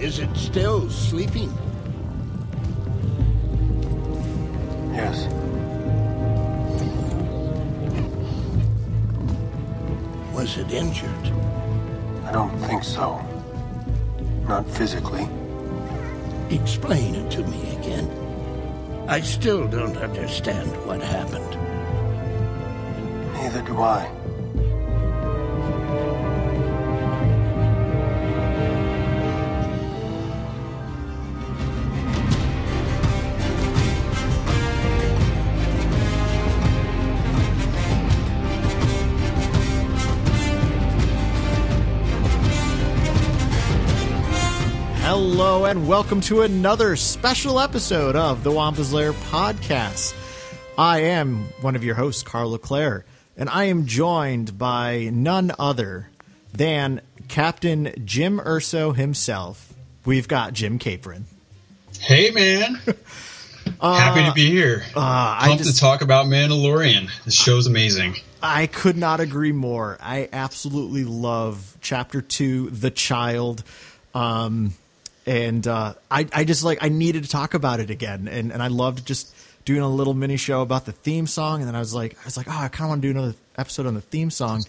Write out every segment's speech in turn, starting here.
Is it still sleeping? Yes. Was it injured? I don't think so. Not physically. Explain it to me again. I still don't understand what happened. Neither do I. Hello and welcome to another special episode of the Wampa's Lair podcast. I am one of your hosts, Karl Leclaire, and I am joined by none other than Captain Jim Erso himself. We've got Jim Capron. Hey, man. Happy to be here. Uh, I Pumped just, to talk about Mandalorian. This show's amazing. I could not agree more. I absolutely love Chapter Two, The Child. Um, and uh, I, I just like I needed to talk about it again, and, and I loved just doing a little mini show about the theme song, and then I was like, I was like, oh, I kind of want to do another episode on the theme song.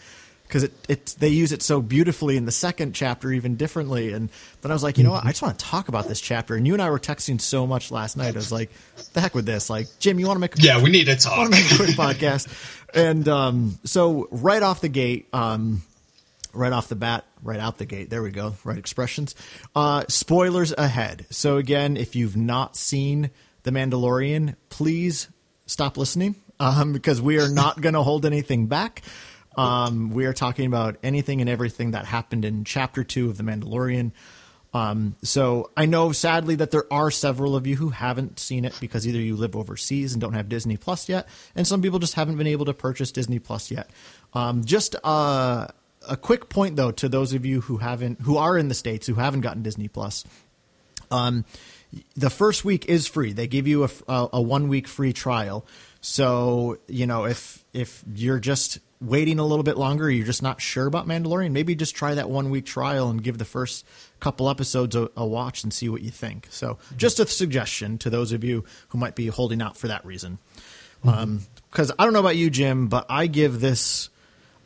Because it, it they use it so beautifully in the second chapter, even differently, and then I was like, you know what, I just want to talk about this chapter, and you and I were texting so much last night, I was like, the heck with this, like Jim, you want to make a Yeah, we need to talk. want to make a quick podcast. And um, so right off the gate, um, right off the bat, right out the gate, there we go, right expressions. Uh, spoilers ahead. So again, if you've not seen The Mandalorian, please stop listening um, because we are not going to hold anything back. Um, we are talking about anything and everything that happened in Chapter Two of The Mandalorian. Um, so I know sadly that there are several of you who haven't seen it because either you live overseas and don't have Disney Plus yet, and some people just haven't been able to purchase Disney Plus yet. Um, just uh, a quick point though to those of you who haven't, who are in the states who haven't gotten Disney Plus. Um, the first week is free. They give you a, a, a one week free trial. So you know if if you're just waiting a little bit longer, you're just not sure about Mandalorian, maybe just try that one week trial and give the first couple episodes a, a watch and see what you think. So just a suggestion to those of you who might be holding out for that reason. Because I don't know about you, Jim, but I give this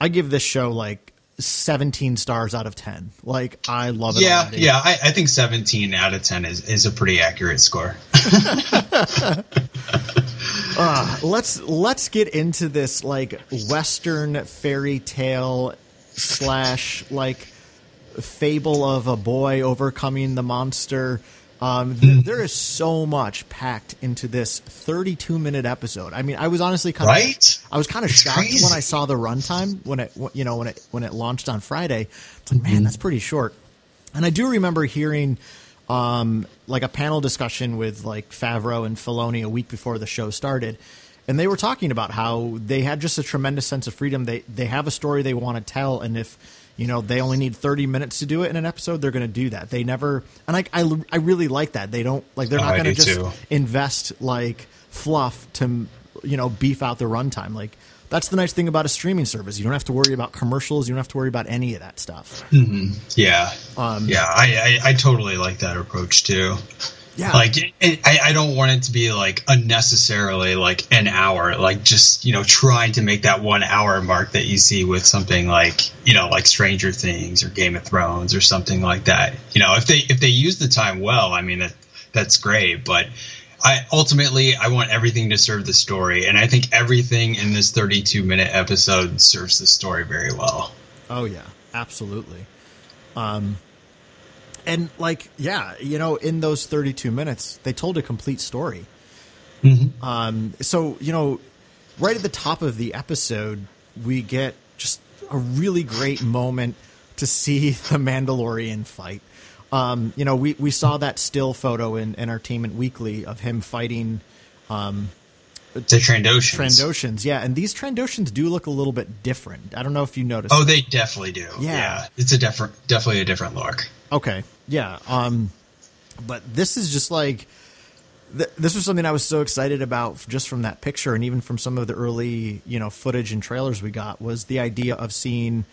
I give this show like 17 stars out of 10. Like I love it. Yeah, already. yeah. I, I think 17 out of 10 is, is a pretty accurate score. Uh, let's let's get into this like western fairy tale slash like fable of a boy overcoming the monster um, th- there is so much packed into this 32 minute episode. I mean i was honestly kind of Right? i was kind of shocked crazy. when i saw the runtime when it you know when it when it launched on friday. It's like man that's pretty short. And I do remember hearing um, like a panel discussion with like Favreau and Filoni a week before the show started, and they were talking about how they had just a tremendous sense of freedom. They they have a story they want to tell, and if you know they only need 30 minutes to do it in an episode, they're going to do that. They never, and I, I I really like that. They don't like they're Oh, not going to just too. invest like fluff to you know beef out the runtime like. That's the nice thing about a streaming service. You don't have to worry about commercials. You don't have to worry about any of that stuff. Yeah. Um, yeah, I, I, I totally like that approach too. Yeah. Like, I, I don't want it to be like unnecessarily like an hour, like just, you know, trying to make that one hour mark that you see with something like, you know, like Stranger Things or Game of Thrones or something like that. You know, if they, if they use the time well, I mean, that, that's great, but I ultimately I want everything to serve the story, and I think everything in this 32 minute episode serves the story very well. Oh yeah, absolutely. Um, and like yeah, you know, in those thirty-two minutes, they told a complete story. Um, so you know, right at the top of the episode, we get just a really great moment to see the Mandalorian fight. Um, you know, we, we saw that still photo in Entertainment Weekly of him fighting The Trandoshans. Trandoshans. Yeah, and these Trandoshans do look a little bit different. I don't know if you noticed. Oh, they definitely do. Yeah. it's a different, definitely a different look. Okay. Yeah. Um, but this is just like th- this was something I was so excited about just from that picture and even from some of the early you know footage and trailers we got was the idea of seeing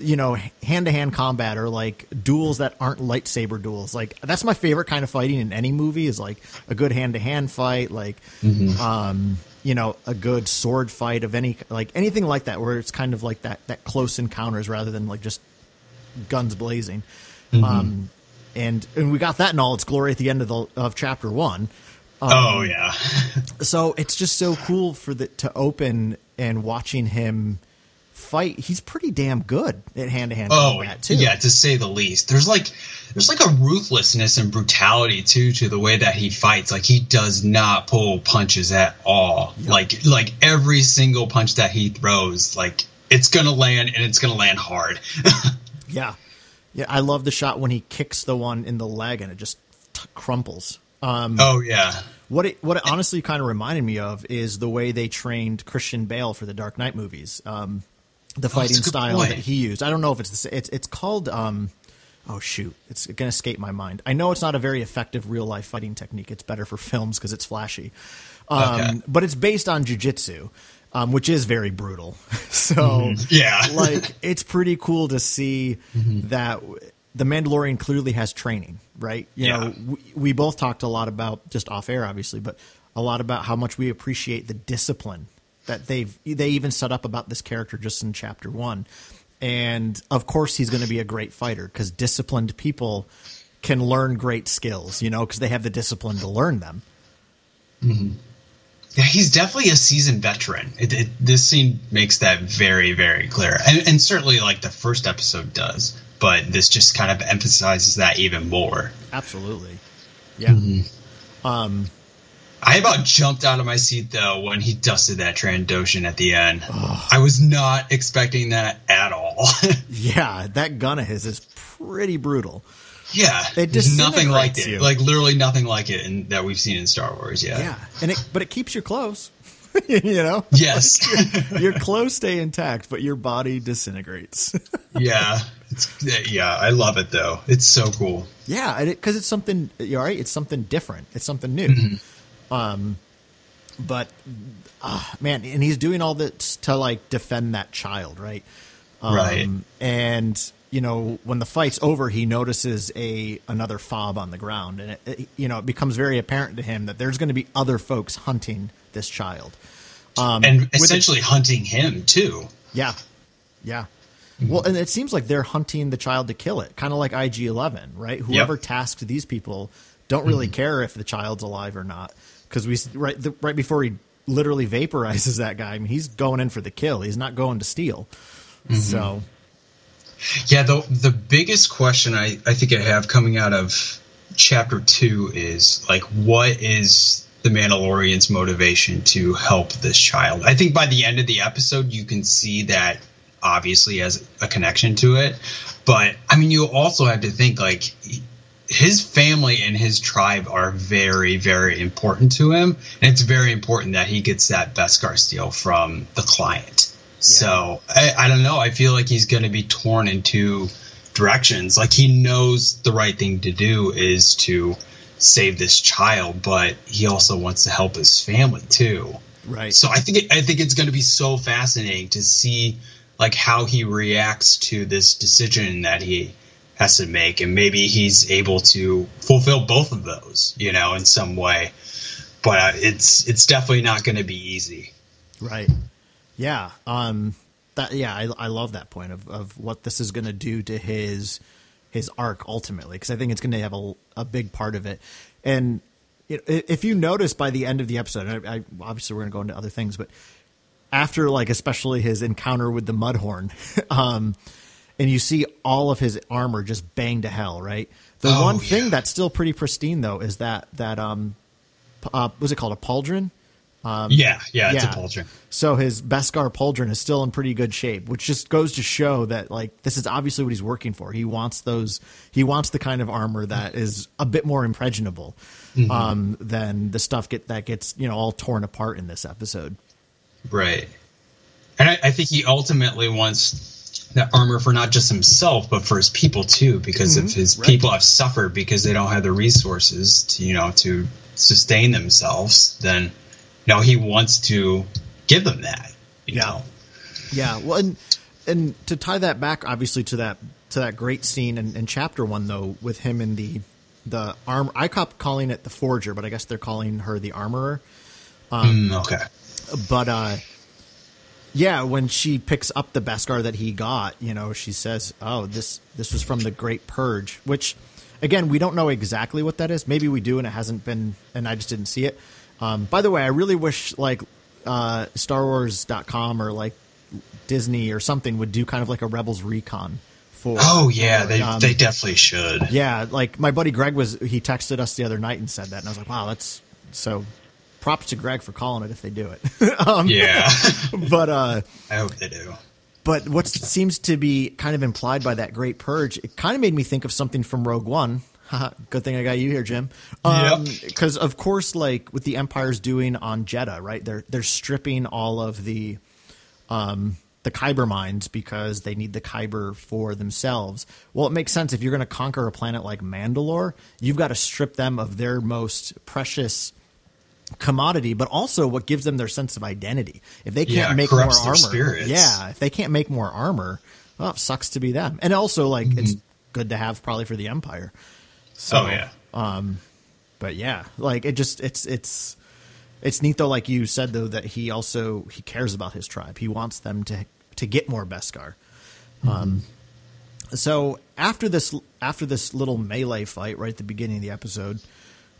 you know, hand to hand combat or like duels that aren't lightsaber duels. Like that's my favorite kind of fighting in any movie is like a good hand to hand fight, like um, you know, a good sword fight of any like anything like that where it's kind of like that that close encounters rather than like just guns blazing. Um, and and we got that in all its glory at the end of the of chapter one. oh yeah. So it's just so cool for the to open and watching him fight. He's pretty damn good at hand to hand Oh combat too. yeah, to say the least. There's like there's like a ruthlessness and brutality too to the way that he fights. Like he does not pull punches at all. Like like every single punch that he throws, like it's gonna land and it's gonna land hard. Yeah, yeah. I love the shot when he kicks the one in the leg and it just t- crumples. Um, oh yeah. What it what it honestly kind of reminded me of is the way they trained Christian Bale for the Dark Knight movies. Um, the fighting Oh, style point. that he used. I don't know if it's the, it's it's called. Um, oh shoot, it's gonna escape my mind. I know it's not a very effective real life fighting technique. It's better for films because it's flashy. Um, Okay. But it's based on jujitsu, um, which is very brutal. so Yeah. like it's pretty cool to see that the Mandalorian clearly has training, right? You Yeah. know, we, we both talked a lot about just off air, obviously, but a lot about how much we appreciate the discipline that they've they even set up about this character just in chapter one. And of course, he's going to be a great fighter because disciplined people can learn great skills, you know, because they have the discipline to learn them. Mm-hmm. Yeah, he's definitely a seasoned veteran. It, it, this scene makes that very, very clear, and, and certainly like the first episode does. But this just kind of emphasizes that even more. Absolutely, yeah. Mm-hmm. Um, I about jumped out of my seat though when he dusted that Trandoshan at the end. I was not expecting that at all. Yeah, that gun of his is pretty brutal. yeah, It there's nothing like it. you. Like literally nothing like it in, that we've seen in Star Wars. Yeah. Yeah, and it but it keeps you close. you know, Yes. your clothes stay intact, but your body disintegrates. yeah. It's, yeah. I love it though. It's so cool. yeah, because it's something. You're right. It's something different. It's something new. Mm-hmm. Um, but ah, man, and he's doing all this to like defend that child, right? Um, Right. And you know, when the fight's over, he notices a another fob on the ground, and it, it, you know, it becomes very apparent to him that there's going to be other folks hunting this child. Um, and with it- essentially hunting him too. Yeah. Yeah. Well, and it seems like they're hunting the child to kill it, kind of like IG 11, right? Whoever tasked these people don't really care if the child's alive or not. Because we, right, the, right before he literally vaporizes that guy, I mean, he's going in for the kill. He's not going to steal. Mm-hmm. So, Yeah, the the biggest question I, I think I have coming out of chapter two is like what is the Mandalorian's motivation to help this child? I think by the end of the episode you can see that obviously has a connection to it. But I mean you also have to think like his family and his tribe are very, very important to him, and it's very important that he gets that Beskar steel from the client. So I, I don't know. I feel like he's going to be torn in two directions. Like he knows the right thing to do is to save this child, but he also wants to help his family too. right. So I think it, I think it's going to be so fascinating to see like how he reacts to this decision that he has to make, and maybe he's able to fulfill both of those, you know, in some way. But uh, it's it's definitely not going to be easy. Right. Yeah. Um. That. Yeah. I. I love that point of of what this is going to do to his his arc ultimately because I think it's going to have a a big part of it. And know, if you notice by the end of the episode, I, I obviously we're going to go into other things, but after like especially his encounter with the Mudhorn, um, and you see all of his armor just banged to hell. Right. The Oh, one thing that's still pretty pristine though is that that um, uh, was it called a pauldron? yeah, yeah, it's yeah. a pauldron. So his Beskar pauldron is still in pretty good shape, which just goes to show that like this is obviously what he's working for. He wants those. He wants the kind of armor that is a bit more impregnable um, than the stuff get that gets you know all torn apart in this episode. Right. And I, I think he ultimately wants that armor for not just himself, but for his people too, because if his right. people have suffered because they don't have the resources to, you know, to sustain themselves, then, you know, he wants to give them that, you Yeah. know. Yeah, well, and and to tie that back, obviously to that to that great scene in, in chapter one, though, with him in the the arm. I kept calling it the forger, but I guess they're calling her the armorer. Mm, okay. But uh, yeah, when she picks up the Beskar that he got, you know, she says, "Oh, this this was from the Great Purge," which again, we don't know exactly what that is. Maybe we do, and it hasn't been, and I just didn't see it. Um, by the way, I really wish like uh, StarWars.com or like Disney or something would do kind of like a Rebels recon for. Oh yeah, they um, they definitely should. Yeah, like my buddy Greg was he texted us the other night and said that, and I was like, wow, that's so. Props to Greg for calling it if they do it. um, Yeah, but uh, I hope they do. but what seems to be kind of implied by that great purge, it kind of made me think of something from Rogue One. Good thing I got you here, Jim. Because of course, like with the Empire's doing on Jedha, right? They're they're stripping all of the um, the Kyber mines because they need the Kyber for themselves. Well, it makes sense if you're going to conquer a planet like Mandalore, you've got to strip them of their most precious commodity, but also what gives them their sense of identity. If they can't Yeah, make more armor, yeah, if they can't make more armor, well, it sucks to be them. And also, like, it's good to have probably for the Empire. So, oh yeah. but yeah, like it just it's it's it's neat though. Like you said though, that he also he cares about his tribe. He wants them to to get more Beskar. Um, so after this after this little melee fight right at the beginning of the episode,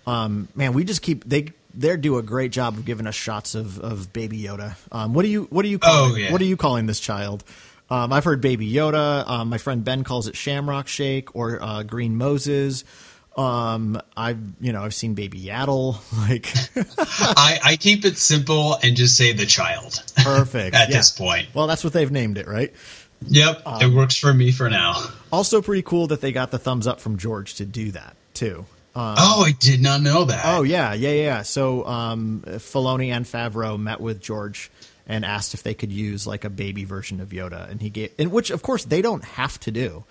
um, man, we just keep they they do a great job of giving us shots of of Baby Yoda. Um, what do you what do you calling, Oh, yeah. what are you calling this child? Um, I've heard Baby Yoda. Um, my friend Ben calls it Shamrock Shake or uh, Green Moses. Um, I've you know I've seen Baby Yaddle. Like I, I keep it simple and just say the child. perfect At Yeah. this point. Well, that's what they've named it, right? Yep, Um, it works for me for now. Also, pretty cool that they got the thumbs up from George to do that too. Oh, I did not know that. Oh yeah, yeah, yeah. So um, Filoni and Favreau met with George and asked if they could use like a baby version of Yoda, and he gave, and which of course they don't have to do.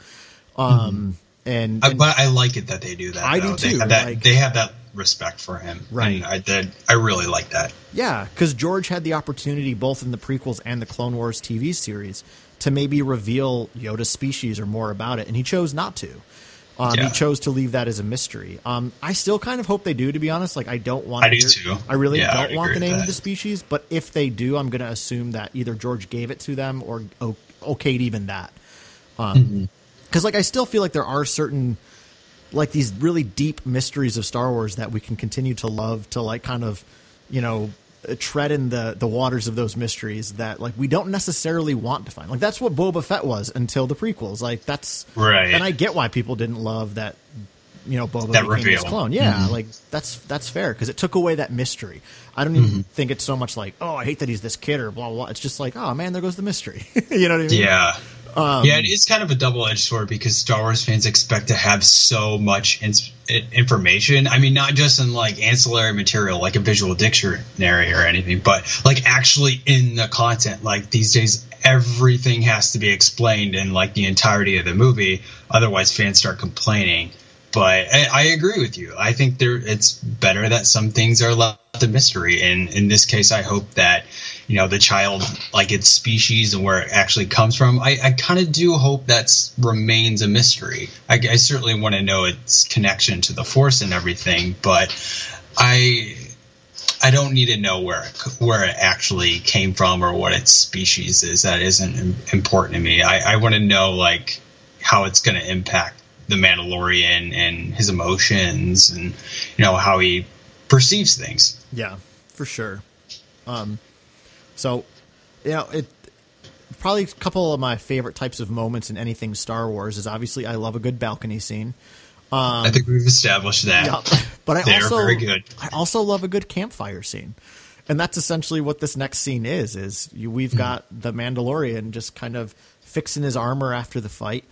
Um, and, I, and- but I like it that they do that. I do too, They have that, like- they have that respect for him, Right. And I did. I really like that. yeah, because George had the opportunity both in the prequels and the Clone Wars TV series to maybe reveal Yoda's species or more about it, and he chose not to. Um, He chose to leave that as a mystery. Um, I still kind of hope they do, to be honest. Like, I don't want. I do hear- too. I really Yeah, don't want the name of the species, but if they do, I'm going to assume that either George gave it to them or okayed even that. Because, Mm-hmm. like, I still feel like there are certain, like, these really deep mysteries of Star Wars that we can continue to love to, like, kind of, you know, tread in the the waters of those mysteries that like we don't necessarily want to find. Like that's what Boba Fett was until the prequels. Like that's Right. And I get why people didn't love that. You know, Boba That became reveal. clone. Yeah, mm-hmm. like that's that's fair because it took away that mystery. I don't even mm-hmm. think it's so much like, oh, I hate that he's this kid or blah blah. blah. It's just like, oh man, there goes the mystery. you know what I mean? Yeah. Um, yeah, it is kind of a double edged sword because Star Wars fans expect to have so much ins- i- information. I mean, not just in like ancillary material like a visual dictionary or anything, but like actually in the content. Like these days, everything has to be explained in like the entirety of the movie. Otherwise, fans start complaining. But I, I agree with you. I think there it's better that some things are left a mystery. And in this case, I hope that you know the child like its species and where it actually comes from. I, I kind of do hope that remains a mystery. I, I certainly want to know its connection to the Force and everything, but I I don't need to know where it, where it actually came from or what its species is. That isn't important to me. I, I want to know like how it's going to impact the Mandalorian and his emotions and you know how he perceives things. Yeah, for sure. Um, so, you know, it probably a couple of my favorite types of moments in anything Star Wars is obviously I love a good balcony scene. I think we've established that. Yeah, but I They're also very good. I also love a good campfire scene, and that's essentially what this next scene is. Is you, we've Hmm. got the Mandalorian just kind of fixing his armor after the fight.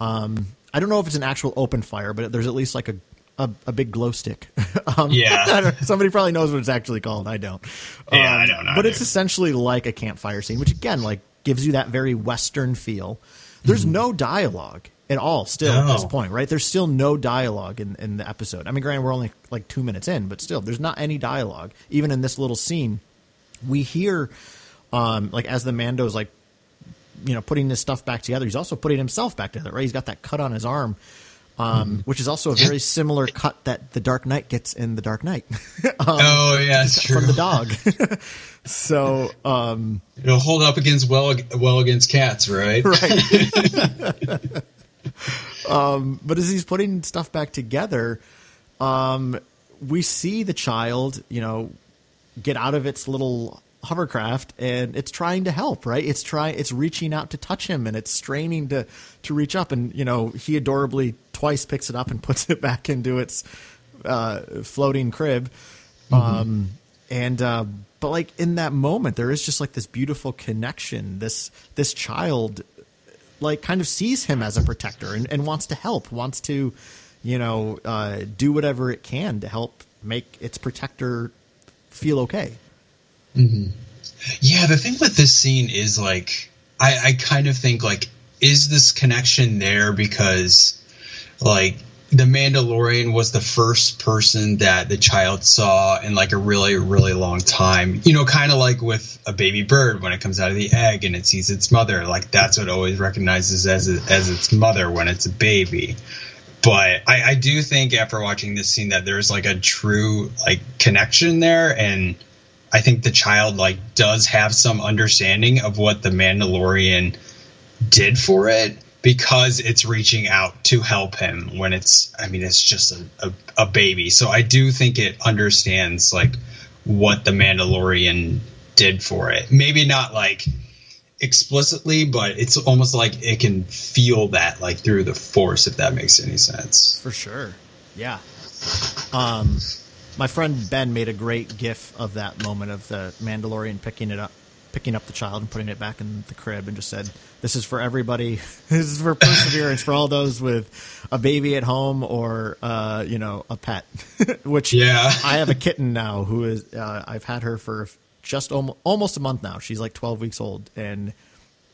Um, I don't know if it's an actual open fire, but there's at least like a a, a big glow stick. um, Yeah. Somebody probably knows what it's actually called. I don't. Um, Yeah, I don't know But it's essentially like a campfire scene, which again, like gives you that very Western feel. There's no dialogue at all still at this point, right? There's still no dialogue in, in the episode. I mean, granted, we're only like two minutes in, but still, there's not any dialogue. Even in this little scene, we hear, um, like as the Mando's like you know putting this stuff back together, he's also putting himself back together. Right? He's got that cut on his arm, um, which is also a very similar cut that the Dark Knight gets in the Dark Knight. um, oh yeah, it's true. from the dog. so um, It'll hold up against well well against cats, right? right. um, but as he's putting stuff back together, um, we see the child, you know, get out of its little hovercraft and it's trying to help right? It's trying it's reaching out to touch him and it's straining to to reach up. And you know he adorably twice picks it up and puts it back into its uh, floating crib. Um and uh but like in that moment there is just like this beautiful connection. This this child like kind of sees him as a protector and, and wants to help wants to you know uh do whatever it can to help make its protector feel okay Mm-hmm. Yeah, the thing with this scene is like I, I kind of think like is this connection there because like the Mandalorian was the first person that the child saw in like a really really long time. You know, kind of like with a baby bird when it comes out of the egg and it sees its mother. Like that's what it always recognizes as as its mother when it's a baby. But I, I do think after watching this scene that there's like a true like connection there and I think the child like does have some understanding of what the Mandalorian did for it because it's reaching out to help him when it's I mean it's just a, a, a baby. So I do think it understands like what the Mandalorian did for it. Maybe not like explicitly, but it's almost like it can feel that like through the force if that makes any sense. For sure. Yeah. Um, my friend Ben made a great GIF of that moment of the Mandalorian picking it up, picking up the child and putting it back in the crib, and just said, "This is for everybody. this is for perseverance for all those with a baby at home or uh, you know a pet." Which Yeah. I have a kitten now who is uh, I've had her for just almost, almost a month now. She's like twelve weeks old and.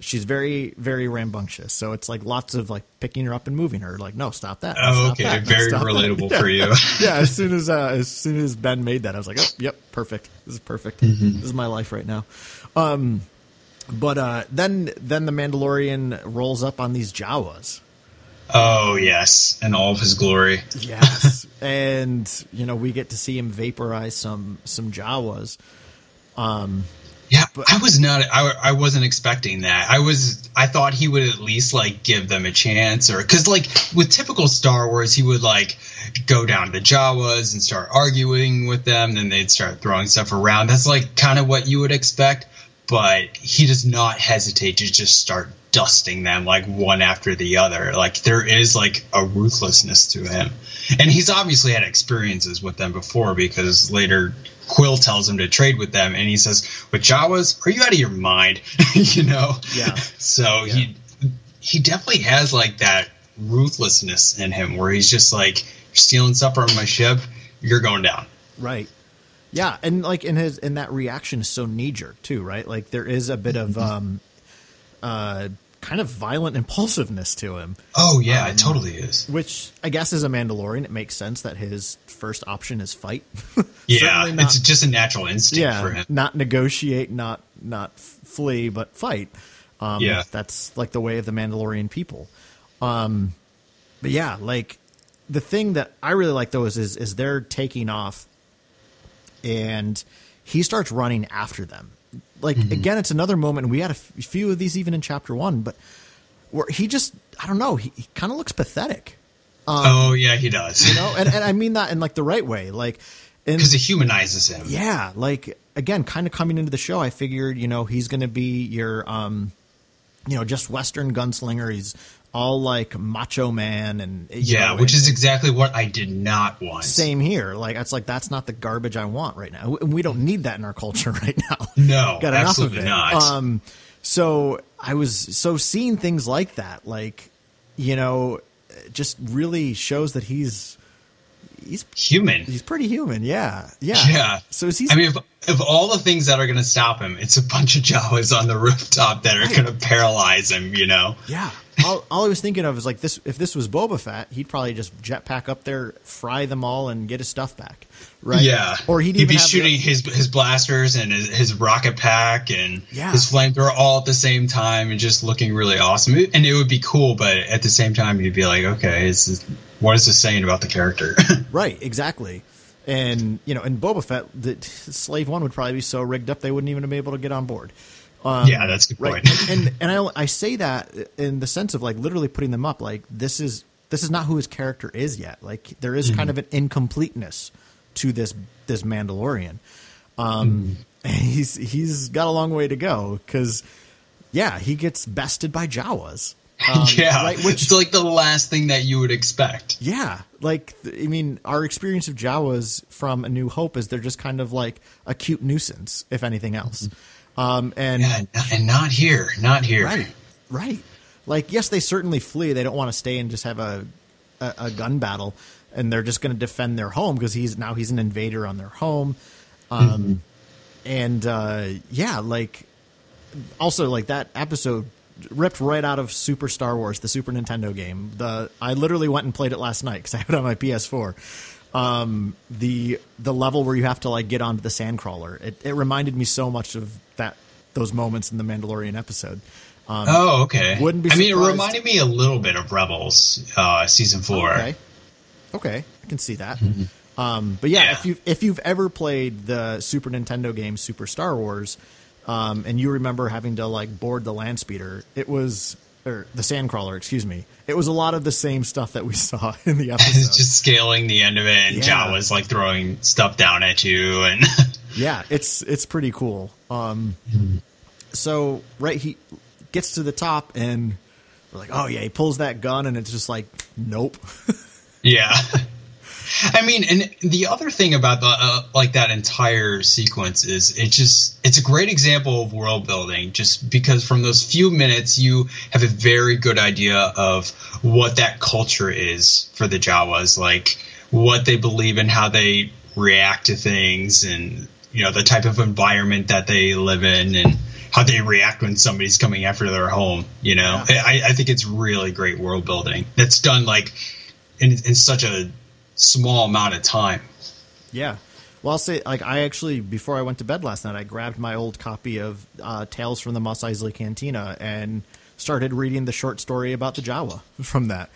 She's very, very rambunctious. So it's like lots of like picking her up and moving her. Like, no, stop that. Oh, stop okay, that, very that." relatable Yeah. for you. yeah, as soon as uh, as soon as Ben made that, I was like, oh, "Yep, perfect. This is perfect. This is my life right now." Um, but uh, then then the Mandalorian rolls up on these Jawas. Oh yes, in all of his glory. Yes, and you know we get to see him vaporize some some Jawas. Yeah, I was not. I, I wasn't expecting that. I was. I thought he would at least like give them a chance, or because like with typical Star Wars, he would like go down to the Jawas and start arguing with them. Then they'd start throwing stuff around. That's like kind of what you would expect. But he does not hesitate to just start dusting them like one after the other. Like there is like a ruthlessness to him, and he's obviously had experiences with them before because later Quill tells him to trade with them, and he says, "With Jawas, are you out of your mind?" you know. Yeah. So he he definitely has like that ruthlessness in him, where he's just like, "You're stealing stuff from my ship, you're going down." Right. Yeah, and like in his in that reaction is so knee jerk too, right? Like there is a bit of um, uh, kind of violent impulsiveness to him. Oh yeah, it totally is. Which I guess as a Mandalorian, it makes sense that his first option is fight. Yeah, not- it's just a natural instinct for him. not negotiate, not not flee, but fight. Um, Yeah. that's like the way of the Mandalorian people. Um, but yeah, like the thing that I really like though is is, is they're taking off, and he starts running after them. Like Mm-hmm. again, it's another moment. and We had a f- few of these even in chapter one, but where he just I don't know, he, he kind of looks pathetic. oh yeah, he does. You know, and, and I mean that in like the right way. Like, because it humanizes him. yeah, like again, kind of coming into the show, I figured, you know, he's going to be your, um, you know, just Western gunslinger. He's all like macho man, and Yeah, know, which and- is exactly what I did not want. same here. Like it's like that's not the garbage I want right now, we don't need that in our culture right now. No, got enough absolutely of it. not. Um, so I was so seeing things like that, like you know, just really shows that he's he's human. he's pretty human. Yeah, yeah, Yeah. So is he? I mean, if, if all the things that are going to stop him, it's a bunch of Jawas on the rooftop that are going to paralyze him. You know? yeah. All, all I was thinking of is like this. If this was Boba Fett, he'd probably just jetpack up there, fry them all, and get his stuff back. Right? Yeah. Or he'd, he'd even be have the- shooting his his blasters and his, his rocket pack and Yeah. his flamethrower all at the same time and just looking really awesome. And it would be cool, but at the same time, you'd be like, okay, this is, what is this saying about the character? Right, exactly. And you know, in Boba Fett, the Slave One would probably be so rigged up they wouldn't even be able to get on board. Um, yeah, that's good right. point. and and I, I say that in the sense of like literally putting them up. Like this is this is not who his character is yet. Like there is kind of an incompleteness to this this Mandalorian. Um, and he's he's got a long way to go because yeah, he gets bested by Jawas. Um, yeah, right, which it's like the last thing that you would expect. yeah, like I mean, our experience of Jawas from A New Hope is they're just kind of like a cute nuisance, if anything else. Um, and Yeah, and not here, not here. right, right. Like, yes, they certainly flee. They don't want to stay and just have a a, a gun battle, and they're just going to defend their home because he's now he's an invader on their home. Um, and uh, yeah, like also like that episode ripped right out of Super Star Wars, the Super Nintendo game. The I literally went and played it last night because I had it on my PS4. Um, the the level where you have to like get onto the sandcrawler. It, it reminded me so much of that those moments in the Mandalorian episode. Um, Oh, okay. Wouldn't be I mean, it reminded me a little bit of Rebels, uh, season four. Okay. Okay, I can see that. Um, but yeah, Yeah. if you if you've ever played the Super Nintendo game Super Star Wars, um, and you remember having to like board the land speeder, it was or the sandcrawler, excuse me. It was a lot of the same stuff that we saw in the episode. It's just scaling the end of it, and Yeah. Jawa's like throwing stuff down at you, and yeah, it's it's pretty cool. Um, so right, he gets to the top and we're like, oh yeah, he pulls that gun and it's just like, nope. yeah. I mean, and the other thing about the uh, like that entire sequence is it just it's a great example of world building just because from those few minutes you have a very good idea of what that culture is for the Jawas, like what they believe in, how they react to things, and you know the type of environment that they live in, and how they react when somebody's coming after their home. You know, I, I think it's really great world building that's done like in, in such a small amount of time. Yeah. Well, I'll say, like, I actually, before I went to bed last night, I grabbed my old copy of uh, Tales from the Mos Eisley Cantina and started reading the short story about the Jawa from that.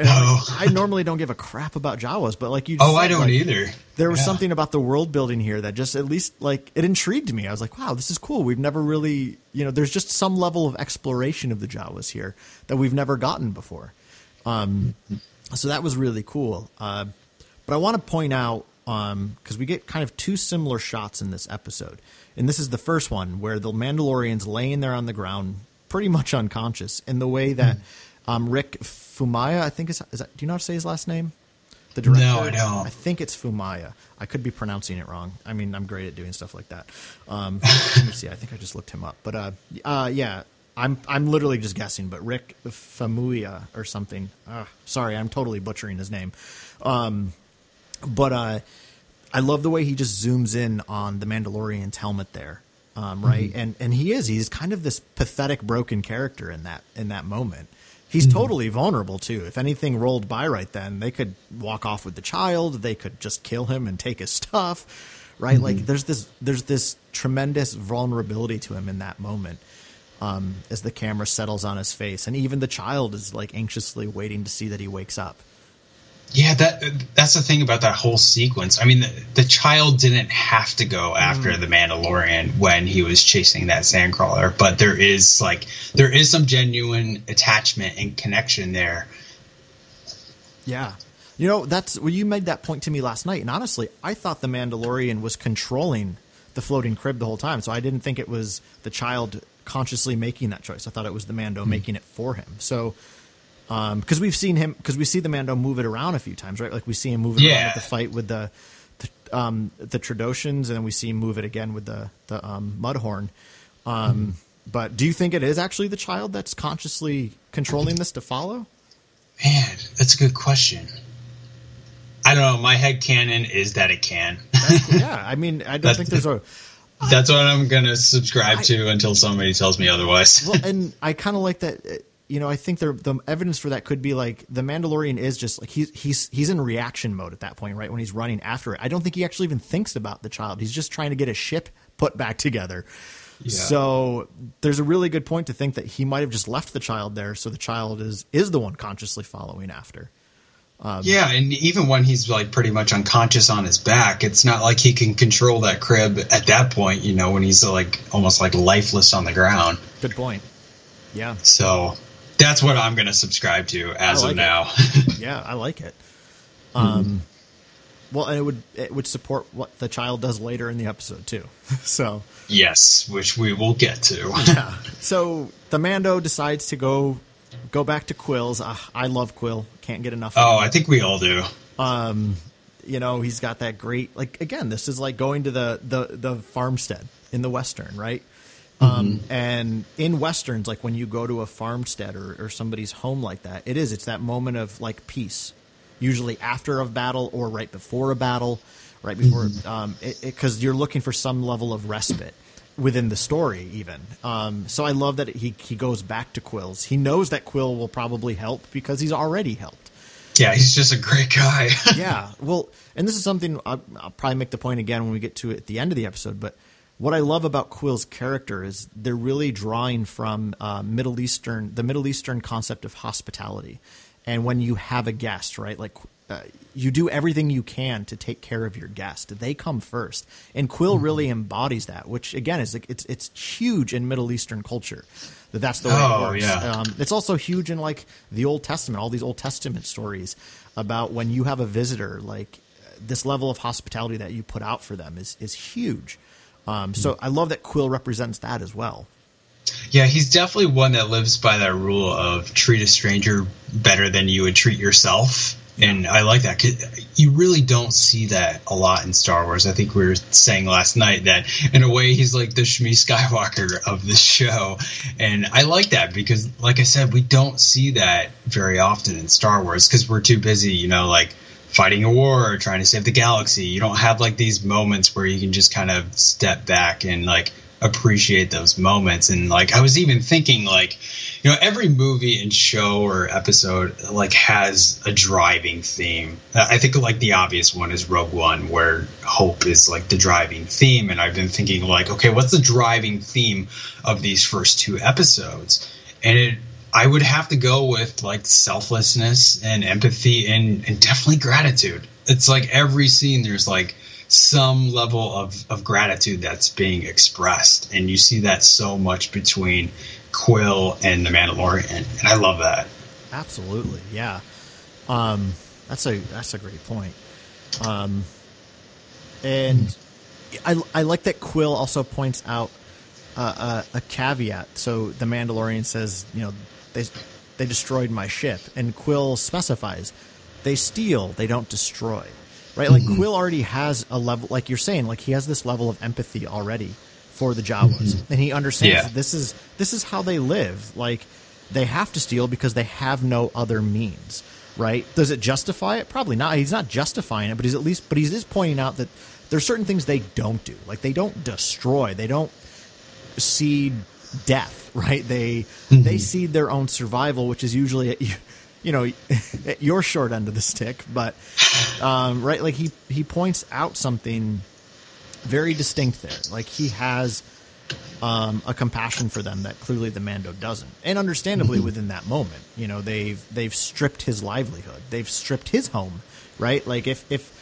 Oh. I normally don't give a crap about Jawas, but like you, Oh, said, I don't like, either. There was Yeah. something about the world building here that just at least like it intrigued me. I was like, wow, this is cool. We've never really, you know, there's just some level of exploration of the Jawas here that we've never gotten before. Um, so that was really cool. Uh, but I want to point out because we get kind of two similar shots in this episode, and this is the first one where the Mandalorian's laying there on the ground, pretty much unconscious, in the way that um, Rick Fumaya, I think is, is that, do you know how to say his last name? The director. No, I don't. I think it's Fumaya. I could be pronouncing it wrong. I mean, I'm great at doing stuff like that. Um, let me see. I think I just looked him up. But uh, uh, yeah, I'm I'm literally just guessing. But Rick Famuyiwa or something. Uh, sorry, I'm totally butchering his name. Um, but uh, I love the way he just zooms in on the Mandalorian's helmet there. Um, right, and and he is he's kind of this pathetic, broken character in that in that moment. He's totally vulnerable too. If anything rolled by right then, they could walk off with the child. They could just kill him and take his stuff. Right, like there's this there's this tremendous vulnerability to him in that moment. Um, as the camera settles on his face, and even the child is like anxiously waiting to see that he wakes up. Yeah, that that's the thing about that whole sequence. I mean, the, the child didn't have to go after Mm. the Mandalorian when he was chasing that sandcrawler, but there is like there is some genuine attachment and connection there. Yeah. You know, that's well, you made that point to me last night, and honestly, I thought the Mandalorian was controlling the floating crib the whole time, so I didn't think it was the child consciously making that choice. I thought it was the Mando making it for him. So, because we've seen him, because we see the Mando move it around a few times, right? Like we see him move it around Yeah. at the fight with the the, um, the Trandoshans, and then we see him move it again with the the um, Mudhorn. Um, But do you think it is actually the child that's consciously controlling this to follow? Man, that's a good question. I I don't know. My head canon is that it can. yeah, I mean, I don't think there's a. That's what I'm gonna subscribe to until somebody tells me otherwise. well, and I kind of like that. uh, You know, I think there, the evidence for that could be like the Mandalorian is just like he's he's he's in reaction mode at that point, right? When he's running after it, I don't think he actually even thinks about the child. He's just trying to get a ship put back together. So there's a really good point to think that he might have just left the child there, so the child is is the one consciously following after. Um, yeah, and even when he's like pretty much unconscious on his back, it's not like he can control that crib at that point. You know, when he's like almost like lifeless on the ground. Good point. Yeah, So that's what I'm gonna subscribe to as like of now. yeah, I like it. Um, well, and it would it would support what the child does later in the episode too. so yes, which we will get to. yeah, so the Mando decides to go go back to Quill's. Uh, I love Quill. Can't get enough. of Oh. I think we all do. you know he's got that great like again this is like going to the the the farmstead in the western right um and in westerns like when you go to a farmstead or, or somebody's home like that it is it's that moment of like peace usually after a battle or right before a battle right before um because you're looking for some level of respite within the story even um so i love that he he goes back to quills he knows that quill will probably help because he's already helped Yeah, he's just a great guy. yeah. Well, and this is something I'll, I'll probably make the point again when we get to it at the end of the episode. But what I love about Quill's character is they're really drawing from uh, Middle Eastern, the Middle Eastern concept of hospitality. And when you have a guest, right, like uh, you do everything you can to take care of your guest. They come first, and Quill really embodies that. Which again is like it's it's huge in Middle Eastern culture. That that's the way Oh, it works. yeah. Um, it's also huge in like the Old Testament, all these Old Testament stories about when you have a visitor, like this level of hospitality that you put out for them is is huge. Um, so I love that Quill represents that as well. Yeah, he's definitely one that lives by that rule of treat a stranger better than you would treat yourself. And I like that. You really don't see that a lot in Star Wars. I think we were saying last night that in a way he's like the Shmi Skywalker of this show. And I like that because, like I said, we don't see that very often in Star Wars because we're too busy, you know, like fighting a war trying to save the galaxy. You don't have like these moments where you can just kind of step back and like appreciate those moments. And like I was even thinking like, you know, every movie and show or episode like has a driving theme. Uh, I think like the obvious one is Rogue One, where hope is like the driving theme. And I've been thinking like, okay, what's the driving theme of these first two episodes? And it I would have to go with like selflessness and empathy and, and definitely gratitude. It's like every scene there's like some level of, of gratitude that's being expressed. And you see that so much between Quill and the Mandalorian. And I love that. Absolutely, yeah. Um, that's a that's a great point. Um, and I I like that Quill also points out uh, a, a caveat. So the Mandalorian says, you know, they they destroyed my ship, and Quill specifies they steal, they don't destroy. Right? Like mm-hmm. Quill already has a level, like you're saying, like he has this level of empathy already for the Jawas, mm-hmm. and he understands Yeah. this is this is how they live. Like they have to steal because they have no other means. Right? Does it justify it? Probably not. He's not justifying it, but he's at least, but he's just pointing out that there's certain things they don't do. Like they don't destroy. They don't see death, right? They they seed their own survival, which is usually at you, you know at your short end of the stick. But um, right, like he he points out something very distinct there. Like he has um, a compassion for them that clearly the Mando doesn't, and understandably within that moment, you know they've they've stripped his livelihood, they've stripped his home, right? Like if if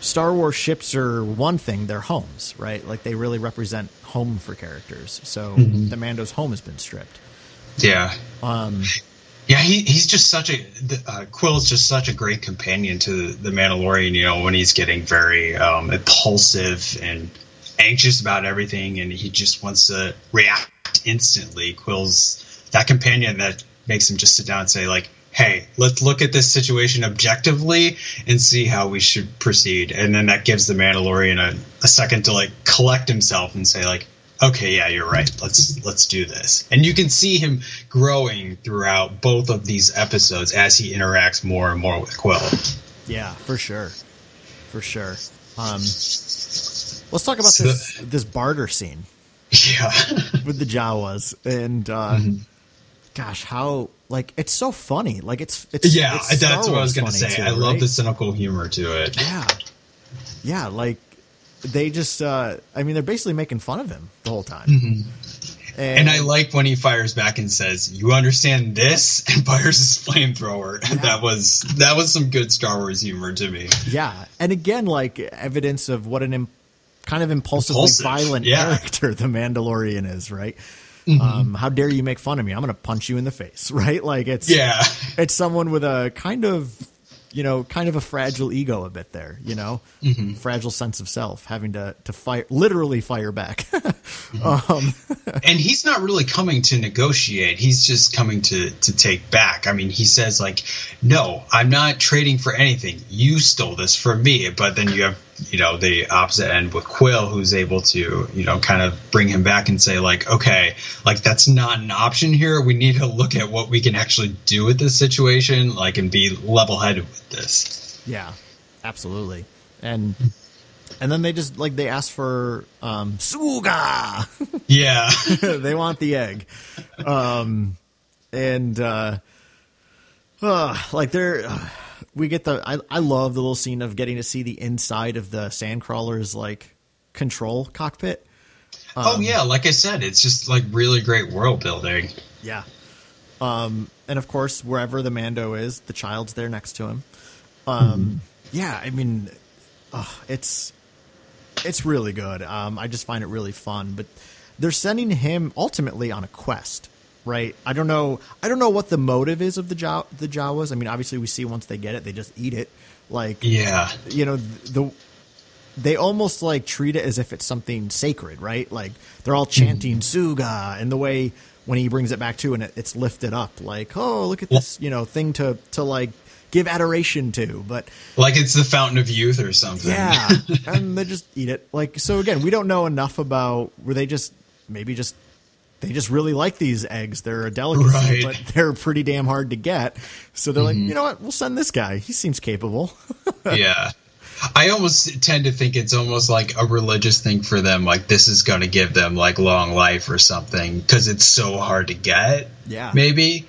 Star Wars ships are one thing, they're homes, right? Like they really represent home for characters. So the Mando's home has been stripped. Yeah. Um, Yeah, he, he's just such a uh, Quill's just such a great companion to the Mandalorian. You know, when he's getting very um, impulsive and anxious about everything, and he just wants to react instantly. Quill's that companion that makes him just sit down and say, like, "Hey, let's look at this situation objectively and see how we should proceed." And then that gives the Mandalorian a, a second to like collect himself and say, like, okay yeah you're right let's let's do this and you can see him growing throughout both of these episodes as he interacts more and more with quill yeah, for sure. for sure. Um, let's talk about So- this this barter scene Yeah. with the Jawas and uh, Mm-hmm. Gosh, how like it's so funny. Like it's it's yeah, it's that's what I was to say. too, I love the cynical humor to it. Yeah, yeah, like they just. uh I mean, they're basically making fun of him the whole time. Mm-hmm. And I like when he fires back and says, "You understand this?" and fires his flamethrower. That was that was some good Star Wars humor to me. Yeah, and again, like evidence of what an Im- kind of impulsively Impulsive, violent yeah. Character the Mandalorian is, right? Um, how dare you make fun of me? I'm going to punch you in the face, right? Like it's Yeah, it's someone with a kind of you know kind of a fragile ego a bit there, you know, Mm-hmm. fragile sense of self, having to to fire literally fire back. Mm-hmm. um, and he's not really coming to negotiate. He's just coming to to take back. I mean, he says like, "No, I'm not trading for anything. You stole this from me." But then you have you know the opposite end with Kuiil, who's able to you know kind of bring him back and say like, "Okay, like that's not an option here. We need to look at what we can actually do with this situation, like, and be level headed with this." yeah, absolutely, and. And then they just like they ask for um suga. Yeah, they want the egg. Um, and uh, uh, like they're uh, we get the I, I love the little scene of getting to see the inside of the sandcrawler's like control cockpit. oh yeah, like I said, it's just like really great world building. Yeah. Um, and of course, wherever the Mando is, the child's there next to him. Um, yeah, I mean, uh, it's it's really good. Um, I just find it really fun. But they're sending him ultimately on a quest, right? I don't know. I don't know what the motive is of the Jaw- the Jawas. I mean, obviously, we see once they get it, they just eat it. Like, Yeah, you know the they almost like treat it as if it's something sacred right like they're all hmm. chanting suga and the way when he brings it back to and it, it's lifted up like oh look at this you know thing to to like give adoration to but like it's the fountain of youth or something. yeah and they just eat it like so again we don't know enough about were they just maybe just they just really like these eggs they're a delicacy Right. but they're pretty damn hard to get so they're like mm-hmm. you know what we'll send this guy he seems capable yeah. I almost tend to think it's almost like a religious thing for them. Like this is going to give them like long life or something because it's so hard to get. Yeah. Maybe.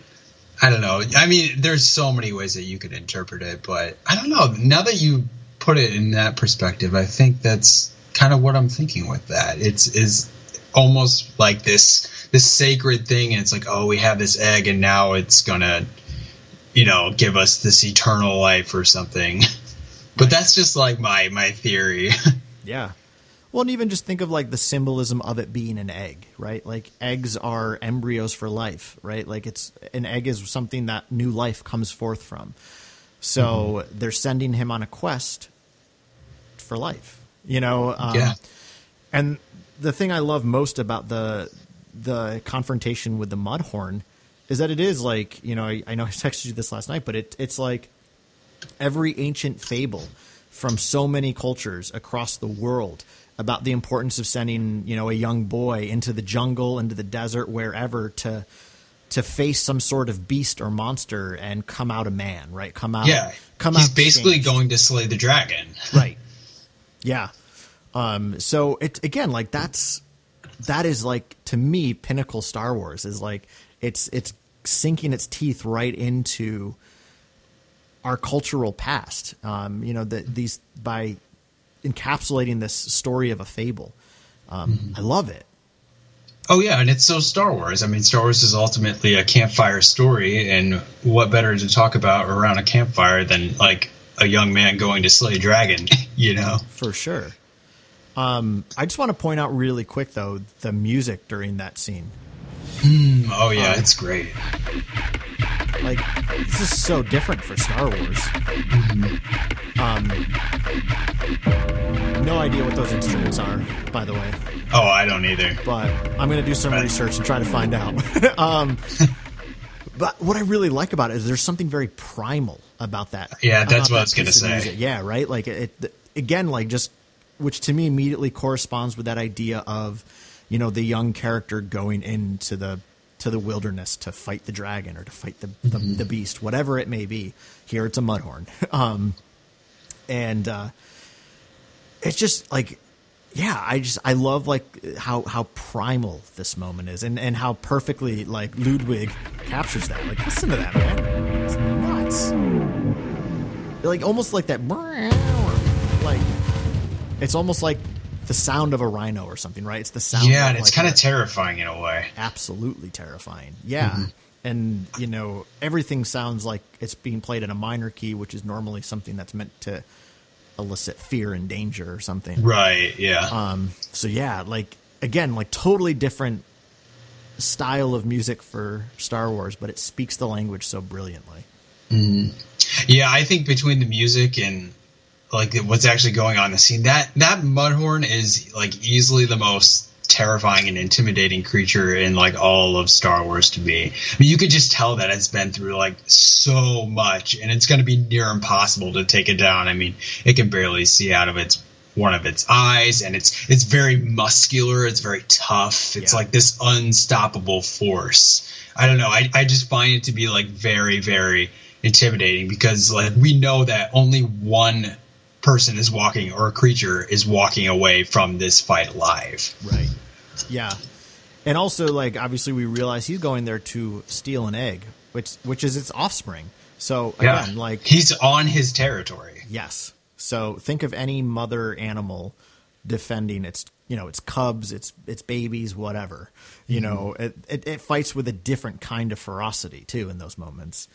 I don't know. I mean, there's so many ways that you could interpret it, but I don't know. Now that you put it in that perspective, I think that's kind of what I'm thinking with that. It's is almost like this this sacred thing, and it's like, oh, we have this egg, and now it's gonna, you know, give us this eternal life or something. But that's just like my my theory. Yeah. Well, and even just think of like the symbolism of it being an egg, right? Like eggs are embryos for life, right? Like it's an egg is something that new life comes forth from. So they're sending him on a quest for life, you know. Um, Yeah. And the thing I love most about the the confrontation with the Mudhorn is that it is like you know I, I know I texted you this last night, but it it's like every ancient fable from so many cultures across the world about the importance of sending you know a young boy into the jungle into the desert wherever to to face some sort of beast or monster and come out a man right come out yeah, come he's out basically changed. going to slay the dragon. right yeah um so it again like that's that is like to me pinnacle star wars is like it's it's sinking its teeth right into our cultural past um you know that these by encapsulating this story of a fable um i love it Oh yeah, and it's so Star Wars. I mean, Star Wars is ultimately a campfire story, and what better to talk about around a campfire than like a young man going to slay a dragon? You know? for sure um i just want to point out really quick though the music during that scene Oh yeah, it's great. like this is so different for Star Wars. Um, no idea what those instruments are, by the way, Oh, I don't either. but I'm going to do some research and try to find out. um, but what I really like about it is there's something very primal about that. Yeah, that's what I was gonna say. music. Yeah, right. Like it, it again, like just which to me immediately corresponds with that idea of you know the young character going into the to the wilderness to fight the dragon or to fight the the, Mm-hmm. the beast, whatever it may be. Here it's a mudhorn, um, and uh, it's just like yeah, I just I love like how how primal this moment is, and and how perfectly like Ludwig captures that. Like, listen to that, man, it's nuts. Like almost like that, it's almost like the sound of a rhino or something, right? It's the sound. Yeah, and it's like kind of terrifying in a way. absolutely terrifying. Yeah. Mm-hmm. And, you know, everything sounds like it's being played in a minor key, which is normally something that's meant to elicit fear and danger or something. Right. Yeah. Um, so, yeah, like, again, like totally different style of music for Star Wars, but it speaks the language so brilliantly. Yeah, I think between the music and like what's actually going on in the scene, that that Mudhorn is like easily the most terrifying and intimidating creature in like all of Star Wars to me. I mean, you could just tell that it's been through like so much, and it's going to be near impossible to take it down. I mean, it can barely see out of its one of its eyes, and it's it's very muscular. It's very tough. It's Yeah. like this unstoppable force. I don't know. I, I just find it to be like very, very intimidating because like we know that only one person is walking or a creature is walking away from this fight alive. Right. Yeah. And also, like, obviously, we realize he's going there to steal an egg, which which is its offspring. So again, like, he's on his territory. Yes. So think of any mother animal defending its, you know, its cubs, its its babies, whatever. You know, it, it, it fights with a different kind of ferocity too in those moments.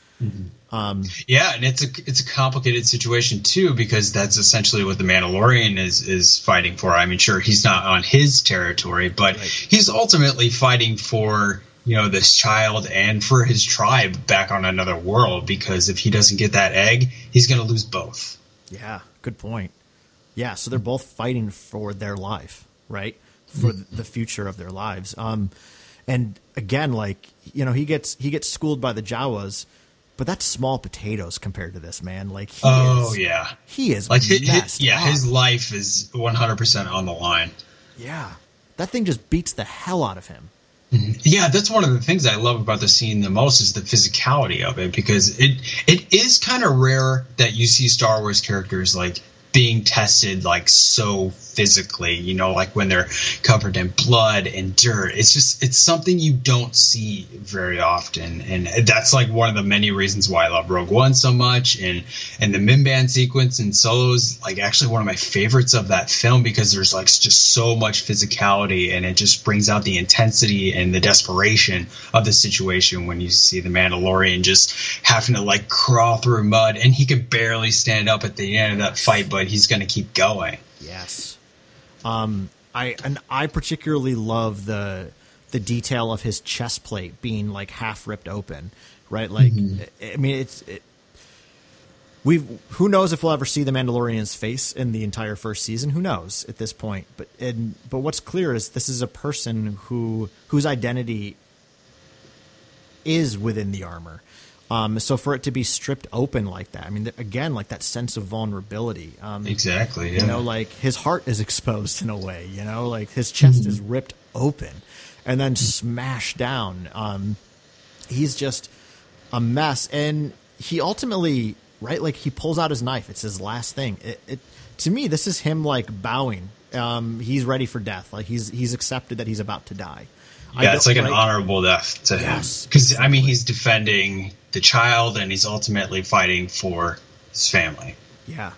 um Yeah, and it's a it's a complicated situation too because that's essentially what the Mandalorian is is fighting for. I mean, sure, he's not on his territory, but he's ultimately fighting for you know this child and for his tribe back on another world because if he doesn't get that egg, he's going to lose both. Yeah, good point. Yeah, so they're both fighting for their life, right? For the future of their lives. Um, and again, like you know, he gets he gets schooled by the Jawas, but that's small potatoes compared to this man. Like, he Oh is, yeah. he is Like his, messed yeah, up. his life is 100% on the line. yeah, that thing just beats the hell out of him. Yeah, that's one of the things I love about the scene the most is the physicality of it because it it is kind of rare that you see Star Wars characters like being tested like so physically, you know, like when they're covered in blood and dirt. It's just it's something you don't see very often and that's like one of the many reasons why I love Rogue One so much and and the Mimban sequence and Solo's like actually one of my favorites of that film because there's like just so much physicality and it just brings out the intensity and the desperation of the situation when you see the Mandalorian just having to like crawl through mud and he could barely stand up at the end of that fight but he's going to keep going. Yes. Um, I and I particularly love the the detail of his chest plate being like half ripped open, right? Like, I I mean, it's it, we've who knows if we'll ever see the Mandalorian's face in the entire first season? Who knows at this point? But and but what's clear is this is a person who whose identity is within the armor. Um, so for it to be stripped open like that, I mean, again, like that sense of vulnerability. Um, Exactly. Yeah. you know, like his heart is exposed in a way, you know, like his chest is ripped open and then smashed down. Um, he's just a mess. And he ultimately, right, like he pulls out his knife. It's his last thing. It, it to me, this is him like bowing. Um, he's ready for death. Like he's he's accepted that he's about to die. Yeah, it's don't- like an honorable death to Yes, him. Because I mean, he's defending the child, and he's ultimately fighting for his family. Yeah.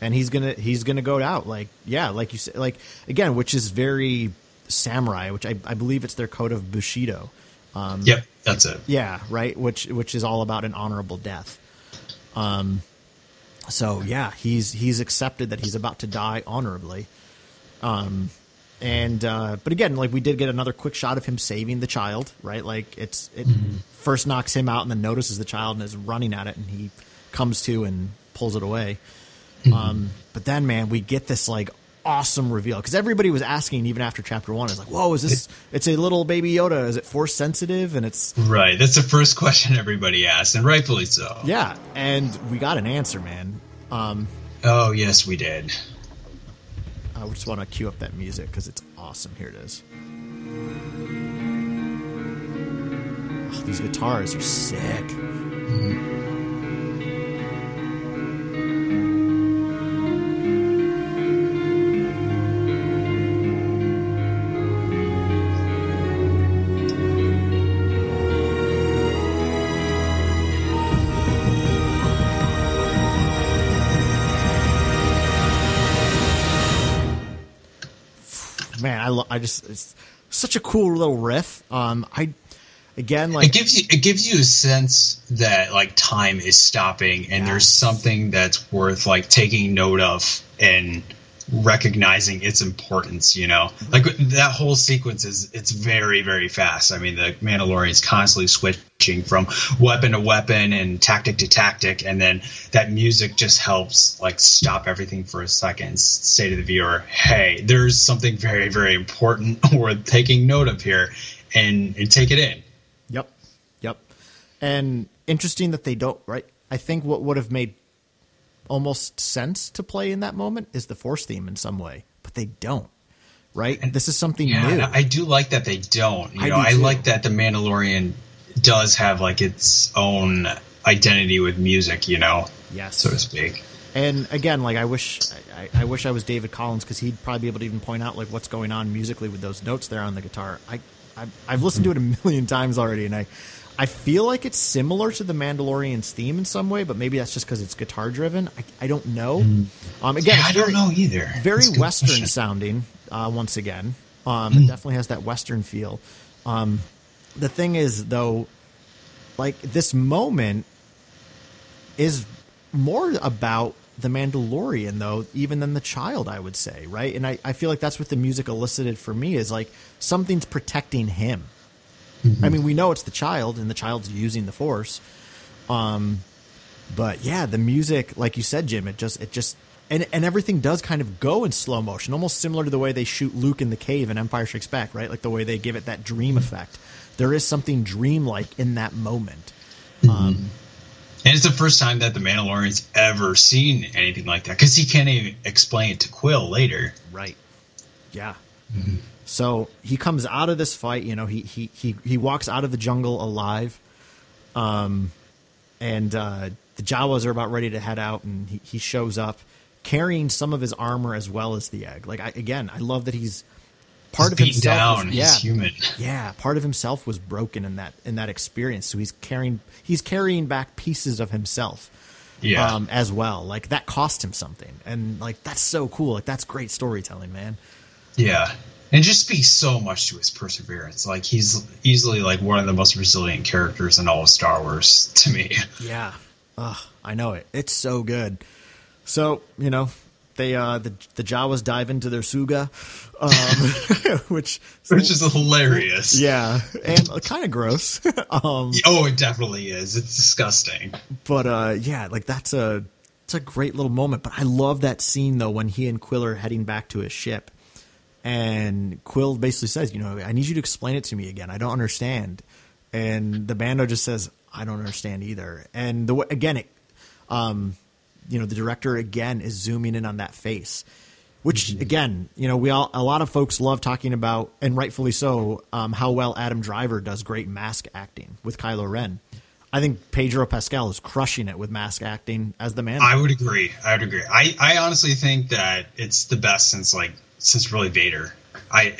And he's gonna he's gonna go out like yeah like you said like again which is very samurai which I, I believe it's their code of bushido um, Yep, that's it. yeah right which which is all about an honorable death um so yeah he's he's accepted that he's about to die honorably um and uh but again like we did get another quick shot of him saving the child right? Like it's it first knocks him out and then notices the child and is running at it and he comes to and pulls it away. Um but then man we get this like awesome reveal because everybody was asking even after chapter one is like whoa is this it's a little baby yoda. Is it force sensitive? And it's Right. That's the first question everybody asks, and rightfully so. yeah. And we got an answer man. Um Oh, yes, we did. I just want to cue up that music because it's awesome. Here it is. Oh, these guitars are sick. man, I just it's such a cool little riff. Um, I again like it gives you it gives you a sense that like time is stopping and there's something that's worth like taking note of and recognizing its importance you know mm-hmm. like that whole sequence is it's very very fast i mean the mandalorian is constantly switching from weapon to weapon and tactic to tactic and then that music just helps like stop everything for a second and say to the viewer hey there's something very very important worth taking note of here and, and take it in Yep. Yep. And interesting that they don't, right? I think what would have made almost sense to play in that moment is the Force theme in some way, but they don't, right? And, this is something Yeah, new. I do like that they don't. You I know, I too. like that the Mandalorian does have like its own identity with music. You know, yes. so to speak. And again, like I wish, I, I wish I was David Collins because he'd probably be able to even point out like what's going on musically with those notes there on the guitar. I, I I've listened to it a million times already, and I, I feel like it's similar to the Mandalorian's theme in some way, but maybe that's just because it's guitar driven. I, I don't know. Um, again, Yeah, I don't know either. very That's a good western question. sounding uh, once again um, it definitely has that western feel um, the thing is though like this moment is more about the mandalorian though even than the child i would say right and i, I feel like that's what the music elicited for me is like something's protecting him i mean we know it's the child and the child's using the force um, but yeah, the music, like you said, Jim, it just it just and and everything does kind of go in slow motion, almost similar to the way they shoot Luke in the cave in Empire Strikes Back, right? Like the way they give it that dream effect. There is something dreamlike in that moment. Mm-hmm. Um, and it's the first time that the Mandalorian's ever seen anything like that because he can't even explain it to Kuiil later. Right. Yeah. Mm-hmm. So he comes out of this fight, you know, he he he he walks out of the jungle alive. Um and uh the Jawas are about ready to head out and he, he shows up carrying some of his armor as well as the egg. Like I again, I love that he's part of He's beaten himself. down. was- He's yeah, human. yeah, part of himself was broken in that in that experience. So he's carrying he's carrying back pieces of himself Yeah. um, as well. Like that cost him something, and like that's so cool. Like that's great storytelling, man. Yeah. And it just speaks so much to his perseverance. Like he's easily like one of the most resilient characters in all of Star Wars to me. Yeah, Ugh, I know it. It's so good. So you know, they uh the the Jawas dive into their suga, um, which Which is hilarious. yeah, and kind of gross. um, Oh, it definitely is. It's disgusting. but uh yeah like that's a it's a great little moment but i love that scene though when he and Kuiil are heading back to his ship and Kuiil basically says you know i need you to explain it to me again. I don't understand. And the Mando just says i don't understand either. And the way again it um you know the director again is zooming in on that face which again you know we all a lot of folks love talking about and rightfully so um, how well adam driver does great mask acting with kylo ren. I think pedro pascal is crushing it with mask acting as the man. I would agree. I would agree. I, I honestly think that it's the best since like since really Vader. I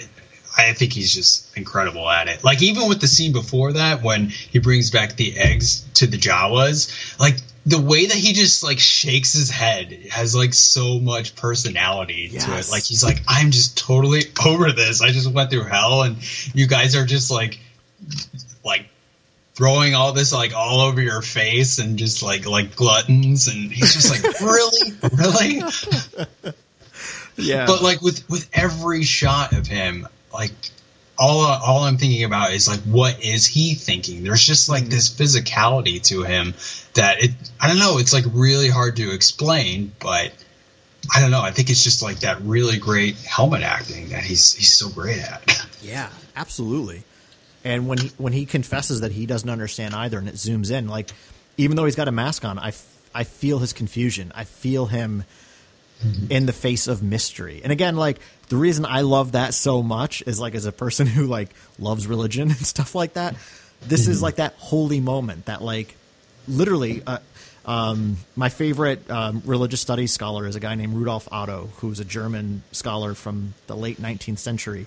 I think he's just incredible at it. Like even with the scene before that when he brings back the eggs to the Jawas, like the way that he just like shakes his head has like so much personality to it. Like he's like, I'm just totally over this. I just went through hell and you guys are just like like throwing all this like all over your face and just like like gluttons and he's just like really really yeah but like with with every shot of him like all all i'm thinking about is like what is he thinking there's just like this physicality to him that it i don't know it's like really hard to explain but i don't know i think it's just like that really great helmet acting that he's he's so great at Yeah, absolutely. And when he, when he confesses that he doesn't understand either, and it zooms in, like even though he's got a mask on, I, f- I feel his confusion. I feel him in the face of mystery. And again, like the reason I love that so much is like as a person who like loves religion and stuff like that. This is like that holy moment that like literally. Uh, um, my favorite um, religious studies scholar is a guy named Rudolf Otto, who's a German scholar from the late 19th century.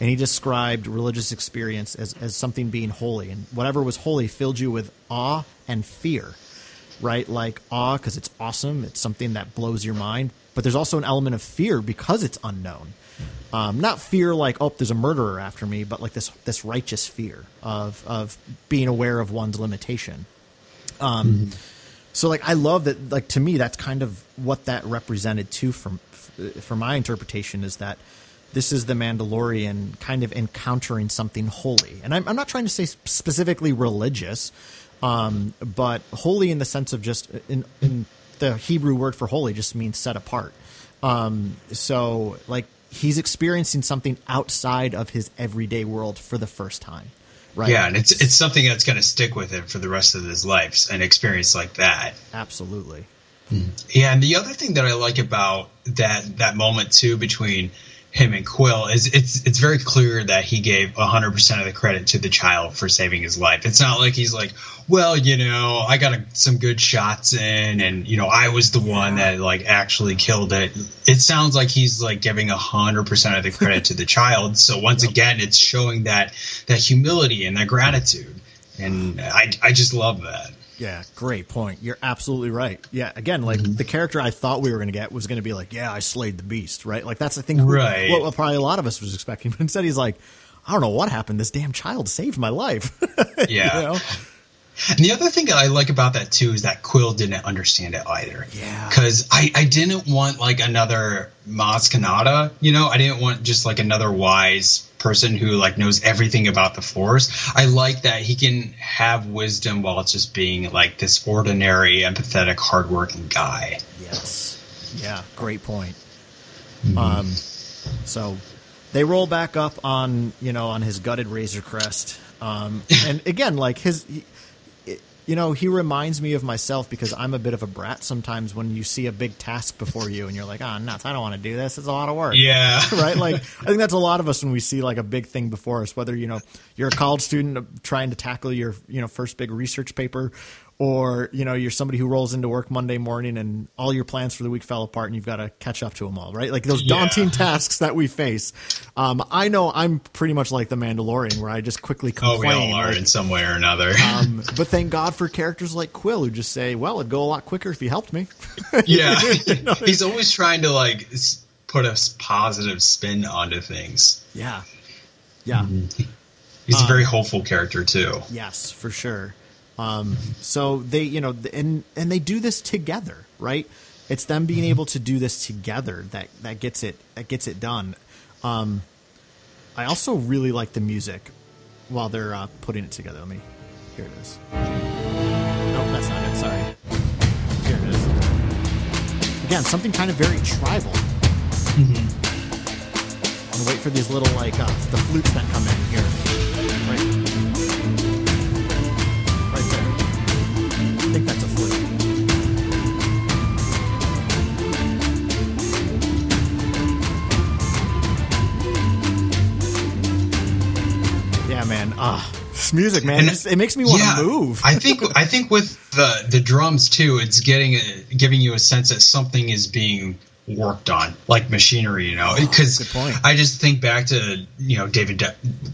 And he described religious experience as, as something being holy. And whatever was holy filled you with awe and fear, right? Like awe because it's awesome, it's something that blows your mind. But there's also an element of fear because it's unknown. Um, not fear like oh there's a murderer after me, but like this this righteous fear of of being aware of one's limitation. Um, mm-hmm. so like I love that like to me that's kind of what that represented too from for my interpretation is that this is the Mandalorian kind of encountering something holy, and I'm, I'm not trying to say specifically religious, um, but holy in the sense of just in, in the Hebrew word for holy just means set apart. Um, so like he's experiencing something outside of his everyday world for the first time. Right. Yeah, and it's it's something that's going to stick with him for the rest of his life, an experience like that. Absolutely. Yeah, and the other thing that I like about that that moment too between him and Kuiil is it's it's very clear that he gave 100% of the credit to the child for saving his life. It's not like he's like, well, you know, I got a, some good shots in and you know, I was the one that like actually killed it. It sounds like he's like giving 100% of the credit to the child. So once yep. again, it's showing that that humility and that gratitude. And I I just love that. Yeah, great point. You're absolutely right. Yeah, again, like mm-hmm. the character I thought we were going to get was going to be like, yeah, I slayed the beast, right? Like that's I think right. what, what probably a lot of us was expecting. But instead, he's like, I don't know what happened. This damn child saved my life. Yeah. you know? And the other thing that I like about that too is that Kuiil didn't understand it either. Yeah. Because I, I didn't want like another Maz Kanata, you know, I didn't want just like another wise person who like knows everything about the Force. I like that he can have wisdom while it's just being like this ordinary, empathetic, hardworking guy. Yes. Yeah. Great point. Mm-hmm. Um. So they roll back up on you know on his gutted Razor Crest. Um, and again, like his, you know, he reminds me of myself because I'm a bit of a brat sometimes when you see a big task before you and you're like, oh, nuts, I don't want to do this. It's a lot of work. Yeah. right? Like, I think that's a lot of us when we see like a big thing before us, whether, you know, you're a college student trying to tackle your, you know, first big research paper or you know you're somebody who rolls into work Monday morning and all your plans for the week fell apart and you've got to catch up to them all, right? Like those daunting yeah. tasks that we face. Um, I know I'm pretty much like the Mandalorian, where I just quickly complain. Oh, we all are like, in some way or another. um, but thank God for characters like Kuiil who just say, "Well, it'd go a lot quicker if you helped me." yeah, you know? he's always trying to like put a positive spin onto things. Yeah, yeah. Mm-hmm. He's um, a very hopeful character too. Yes, for sure. Um, so they, you know, and and they do this together, right? It's them being mm-hmm. able to do this together that that gets it that gets it done. Um, I also really like the music while they're uh, putting it together. Let me here it is. Nope, that's not it. Sorry. Here it is. Again, something kind of very tribal. Mm-hmm. And wait for these little like uh, the flutes that come in here. Think that's a flute. Yeah, man. Ah, this music, man. It, just, it makes me want to yeah, move. I think. I think with the the drums too, it's getting a, giving you a sense that something is being worked on, like machinery, you know. Because oh, I just think back to you know David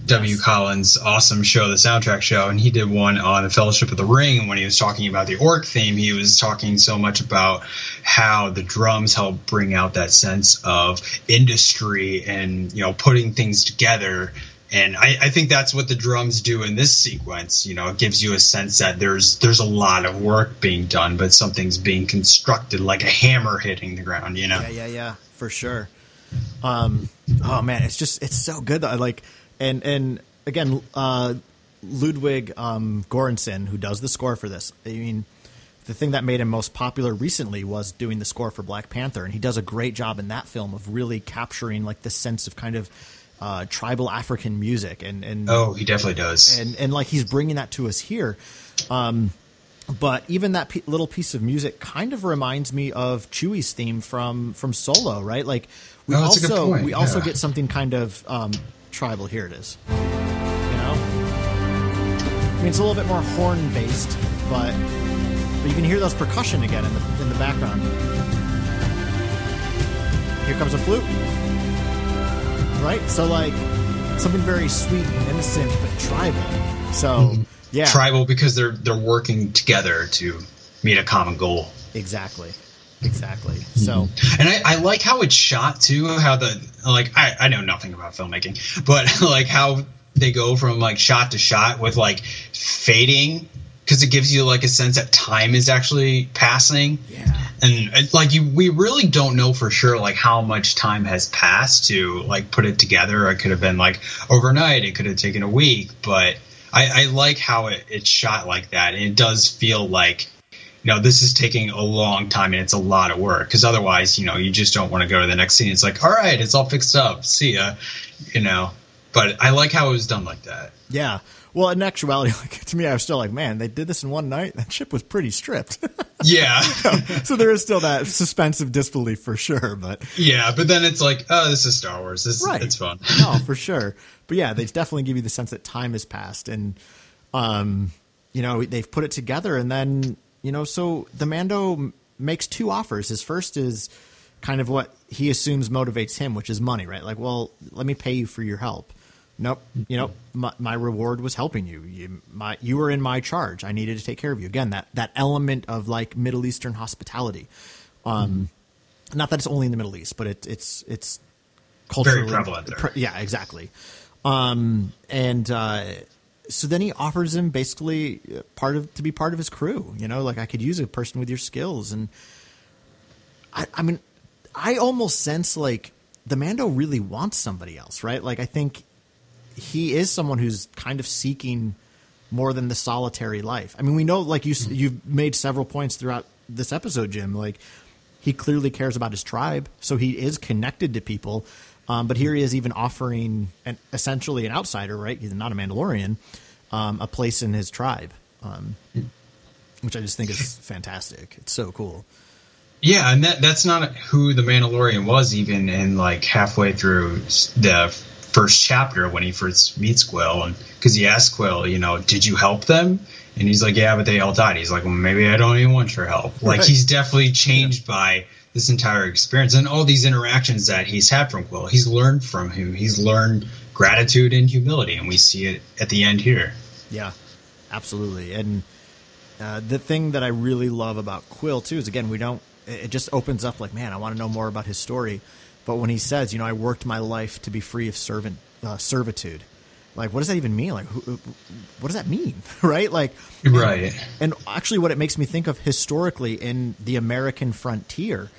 W. Yes. Collins' awesome show, the soundtrack show, and he did one on the Fellowship of the Ring. And when he was talking about the orc theme, he was talking so much about how the drums help bring out that sense of industry and you know putting things together and I, I, think that's what the drums do in this sequence. You know, it gives you a sense that there's there's a lot of work being done, but something's being constructed like a hammer hitting the ground. You know? Yeah, yeah, yeah, for sure. Um, oh man, it's just it's so good. I like and and again, uh, Ludwig um, Göransson, who does the score for this. I mean, the thing that made him most popular recently was doing the score for Black Panther, and he does a great job in that film of really capturing like the sense of kind of uh, tribal African music, and and oh, he definitely does, and and like he's bringing that to us here. Um, but even that p- little piece of music kind of reminds me of Chewie's theme from from Solo, right? Like we oh, also we yeah. also get something kind of um, tribal. Here it is. You know, I mean it's a little bit more horn based, but but you can hear those percussion again in the in the background. Here comes a flute right? So like something very sweet and innocent but tribal. So mm-hmm. yeah, tribal because they're they're working together to meet a common goal. Exactly. exactly. So, And I, I like how it's shot too. How the like I, I know nothing about filmmaking, but like how they go from like shot to shot with like fading because it gives you like a sense that time is actually passing. yeah. and like you we really don't know for sure like how much time has passed to like put it together. It could have been like overnight. It could have taken a week. But i, I like how it, it's shot like that. And it does feel like you know this is taking a long time and it's a lot of work. Because otherwise you know you just don't want to go to the next scene. It's like all right it's all fixed up. See ya you know? But i like how it was done like that. Yeah. Well, in actuality, like to me, I was still like, man, they did this in one night. That ship was pretty stripped. yeah so there is still that suspense of disbelief for sure. But yeah but then it's like oh this is star wars this right, it's fun no, for sure. But yeah, they definitely give you the sense that time has passed, and um, you know, they've put it together, and then you know, so the Mando makes two offers. His first is kind of what he assumes motivates him, which is money, right? Like, well, let me pay you for your help. Nope. You know, my, my reward was helping you. You, my, you were in my charge. I needed to take care of you. Again, that that element of like Middle Eastern hospitality. Um, not that it's only in the Middle East, but it, it's it's culturally prevalent there. pre- yeah, exactly. Um, and uh, so then he offers him basically uh, part of to be part of his crew. You know, like I could use a person with your skills, and I, I mean, I almost sense like the Mando really wants somebody else, right? Like I think he is someone who's kind of seeking more than the solitary life. I mean, we know, like you you've made several points throughout this episode, Jim. Like he clearly cares about his tribe, so he is connected to people. Um, but here he is, even offering an essentially an outsider, right? He's not a Mandalorian, um, a place in his tribe, um, which I just think is fantastic. It's so cool. Yeah, and that that's not who the Mandalorian was even in like halfway through the first chapter when he first meets Kuiil, and because he asks Kuiil, you know, did you help them? And he's like, yeah, but they all died. He's like, well, maybe I don't even want your help. Like he's definitely changed by this entire experience and all these interactions that he's had from Kuiil. He's learned from him. He's learned gratitude and humility, and we see it at the end here. Yeah, absolutely. And uh, the thing that I really love about Kuiil too is again we don't. It just opens up like, man, I want to know more about his story. But when he says, you know, I worked my life to be free of servant uh, servitude, like, what does that even mean? Like, who, what does that mean, right? Like, Right. and actually, what it makes me think of historically in the American frontier,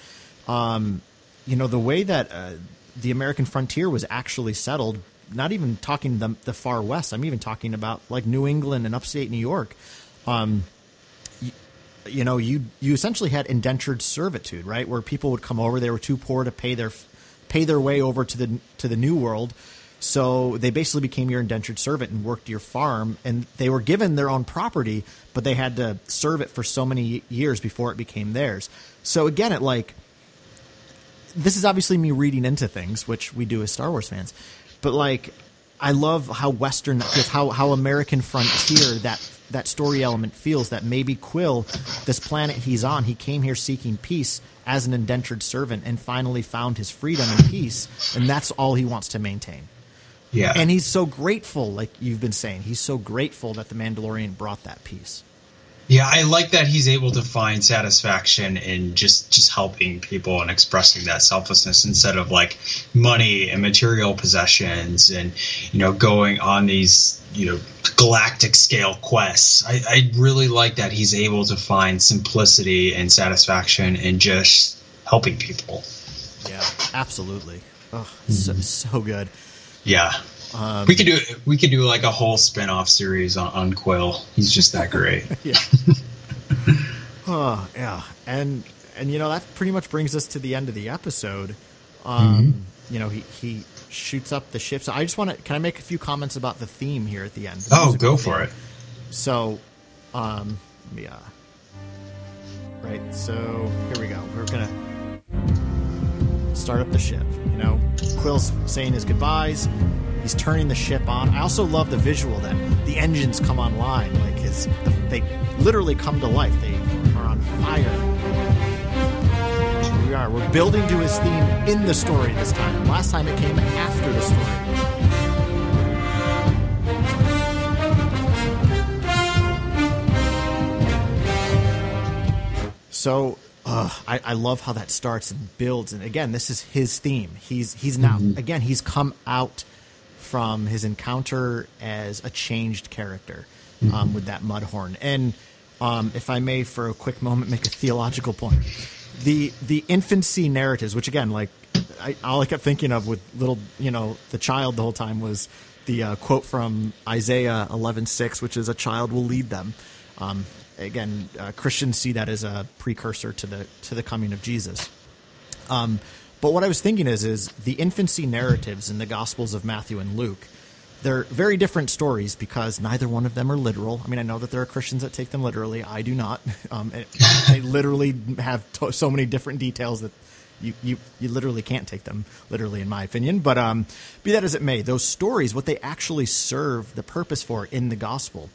um, you know, the way that uh, the American frontier was actually settled. Not even talking the, the far west. I'm even talking about like New England and upstate New York. Um, you, you know, you you essentially had indentured servitude, right? Where people would come over, they were too poor to pay their pay their way over to the to the New World. So they basically became your indentured servant and worked your farm, and they were given their own property, but they had to serve it for so many years before it became theirs. So again, it like this is obviously me reading into things, which we do as Star Wars fans, but like I love how Western, how how American frontier that that story element feels. That maybe Kuiil, this planet he's on, he came here seeking peace as an indentured servant, and finally found his freedom and peace, and that's all he wants to maintain. Yeah. And he's so grateful, like you've been saying, he's so grateful that the Mandalorian brought that peace. Yeah, I like that he's able to find satisfaction in just just helping people and expressing that selflessness instead of like money and material possessions and you know going on these you know galactic scale quests. I, I really like that he's able to find simplicity and satisfaction in just helping people. Yeah, absolutely. Oh, so, mm-hmm. so good. Yeah. We could do we could do like a whole spin-off series on, on Kuiil. He's just that great. Yeah. oh, yeah. And and you know that pretty much brings us to the end of the episode. Um, you know, he he shoots up the ship. So I just want to can I make a few comments about the theme here at the end? the oh, go for theme? it. So, um, yeah. Right. So here we go. We're gonna start up the ship. You know, Kuiil's saying his goodbyes. He's turning the ship on. I also love the visual that the engines come online. Like his, they literally come to life. They are on fire. We are. We're building to his theme in the story this time. Last time it came after the story. So, uh, I, I love how that starts and builds. And again, this is his theme. He's he's now Mm-hmm. again he's come out from his encounter as a changed character Mm-hmm. um, with that mudhorn. And um, if I may, for a quick moment, make a theological point. The the infancy narratives, which again, like I, all I kept thinking of with little, you know, the child the whole time was the uh, quote from Isaiah eleven six, which is, "A child will lead them." Um, again, uh, Christians see that as a precursor to the to the coming of Jesus. Um, but what I was thinking is, is the infancy narratives in the Gospels of Matthew and Luke. They're very different stories because neither one of them are literal. I mean, I know that there are Christians that take them literally. I do not. Um, they literally have to- so many different details that you, you you literally can't take them literally, in my opinion. But um, be that as it may, those stories, what they actually serve the purpose for in the gospel,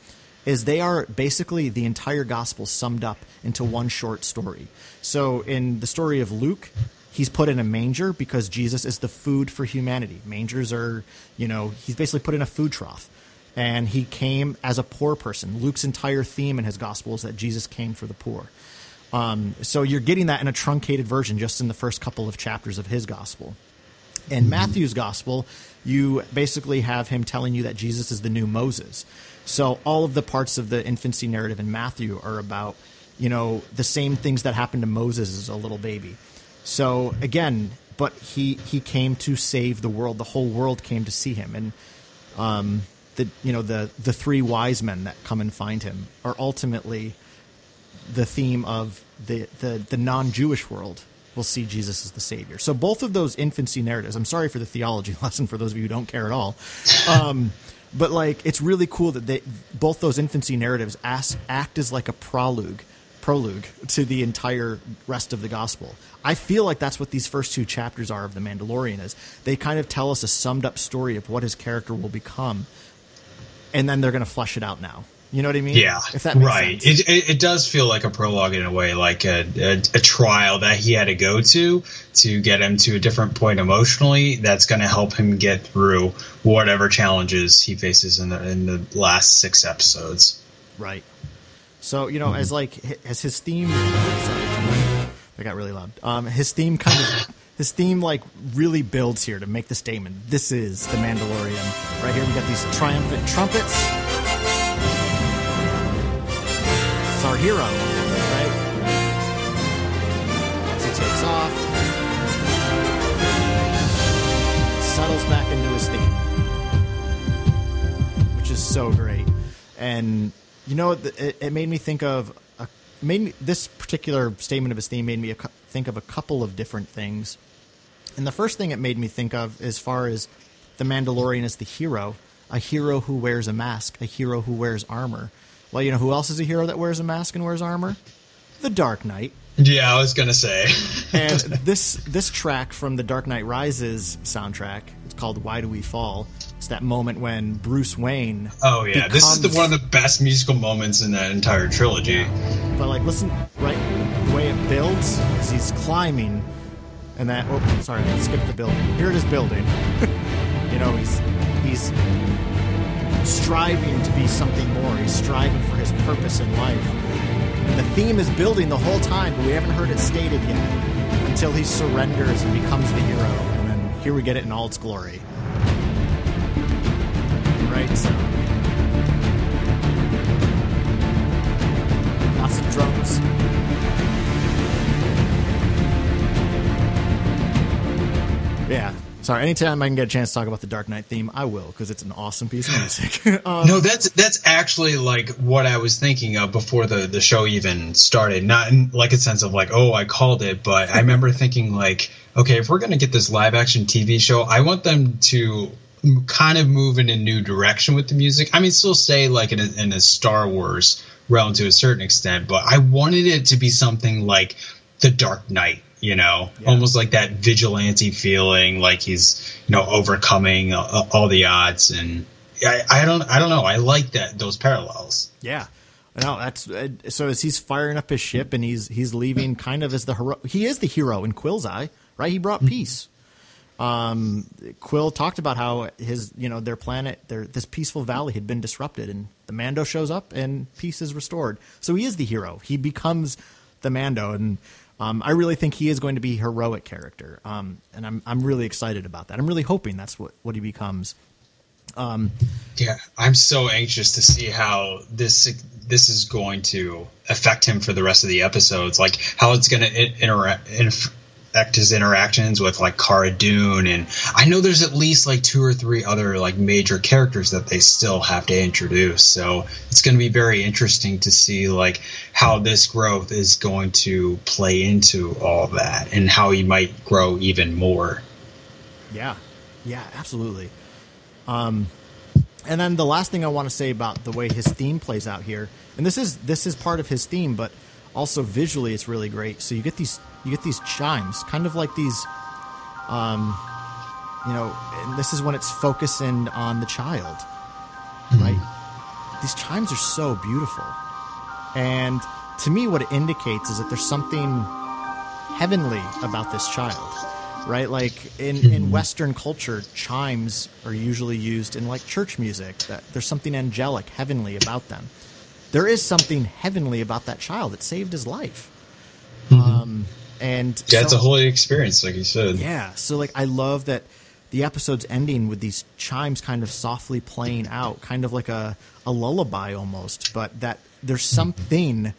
is they are basically the entire gospel summed up into one short story. So in the story of Luke, he's put in a manger because Jesus is the food for humanity. Mangers are, you know, he's basically put in a food trough. And he came as a poor person. Luke's entire theme in his gospel is that Jesus came for the poor. Um, so you're getting that in a truncated version just in the first couple of chapters of his gospel. In Matthew's gospel, you basically have him telling you that Jesus is the new Moses. So all of the parts of the infancy narrative in Matthew are about, you know, the same things that happened to Moses as a little baby. So again, but he he came to save the world. The whole world came to see him, and um, the you know the the three wise men that come and find him are ultimately the theme of the the, the non Jewish world will see Jesus as the Savior. So both of those infancy narratives. I'm sorry for the theology lesson for those of you who don't care at all. Um, but like it's really cool that they both those infancy narratives as, act as like a prologue prologue to the entire rest of the gospel. I feel like that's what these first two chapters are of the Mandalorian is. They kind of tell us a summed up story of what his character will become and then they're going to flesh it out now. You know what I mean? Yeah, If that right. It, it it does feel like a prologue in a way, like a, a a trial that he had to go to to get him to a different point emotionally. That's going to help him get through whatever challenges he faces in the in the last six episodes. Right. So you know, as like as his theme. Sorry, that got really loud. Um, his theme kind of his theme like really builds here to make the statement. This is the Mandalorian. Right here, we got these triumphant trumpets. Hero, right? As he takes off, settles back into his theme which is so great. And you know, it, it made me think of a, made me, this particular statement of his theme made me a, think of a couple of different things. And the first thing it made me think of, as far as the Mandalorian as the hero, a hero who wears a mask, a hero who wears armor. Well, you know who else is a hero that wears a mask and wears armor? The Dark Knight. Yeah, I was gonna say. And this this track from the Dark Knight Rises soundtrack, it's called "Why Do We Fall." It's that moment when Bruce Wayne. oh yeah, this is the one of the best musical moments in that entire trilogy. But like, listen, right? The way it builds is he's climbing, and that. Oh, sorry, I skipped the building. Here it is building. you know, he's he's striving to be something more. He's striving for his purpose in life. And the theme is building the whole time, but we haven't heard it stated yet until he surrenders and becomes the hero. And then here we get it in all its glory. Right? So. Lots of drums. Yeah. Sorry, anytime I can get a chance to talk about the Dark Knight theme, I will, because it's an awesome piece of music. um, No, that's that's actually like what I was thinking of before the the show even started. Not in like a sense of like, oh, I called it, but I remember thinking like, okay, if we're gonna get this live action TV show, I want them to kind of move in a new direction with the music. I mean, still stay like in a, in a Star Wars realm to a certain extent, but I wanted it to be something like the Dark Knight. You know, Yeah. almost like that vigilante feeling, like he's you know overcoming uh, all the odds and I, I don't I don't know. I like that those parallels. Yeah. No, that's uh, so as he's firing up his ship and he's he's leaving kind of as the hero. He is the hero in Kuiil's eye, right? He brought peace. Um, Kuiil talked about how his you know their planet, their this peaceful valley had been disrupted, and the Mando shows up and peace is restored. So he is the hero. He becomes the Mando, and Um, I really think he is going to be a heroic character, um, and I'm I'm really excited about that. I'm really hoping that's what, what he becomes. Um, yeah, I'm so anxious to see how this this is going to affect him for the rest of the episodes. Like how it's going to interact, his interactions with like Cara Dune, and I know there's at least like two or three other like major characters that they still have to introduce. So it's going to be very interesting to see like how this growth is going to play into all that, and how he might grow even more. Yeah, yeah, absolutely. Um, and then the last thing I want to say about the way his theme plays out here, and this is this is part of his theme, but also visually it's really great. So you get these you get these chimes, kind of like these, um, you know, and this is when it's focusing on the child, mm-hmm. right? These chimes are so beautiful, and to me, what it indicates is that there's something heavenly about this child right? Like in, in hmm. Western culture, chimes are usually used in like church music. That there's something angelic, heavenly about them. There is something heavenly about that child that saved his life. Mm-hmm. Um, and yeah, so, it's a holy experience, like you said. Yeah, so like I love that the episode's ending with these chimes kind of softly playing out, kind of like a, a lullaby almost, but that there's mm-hmm. something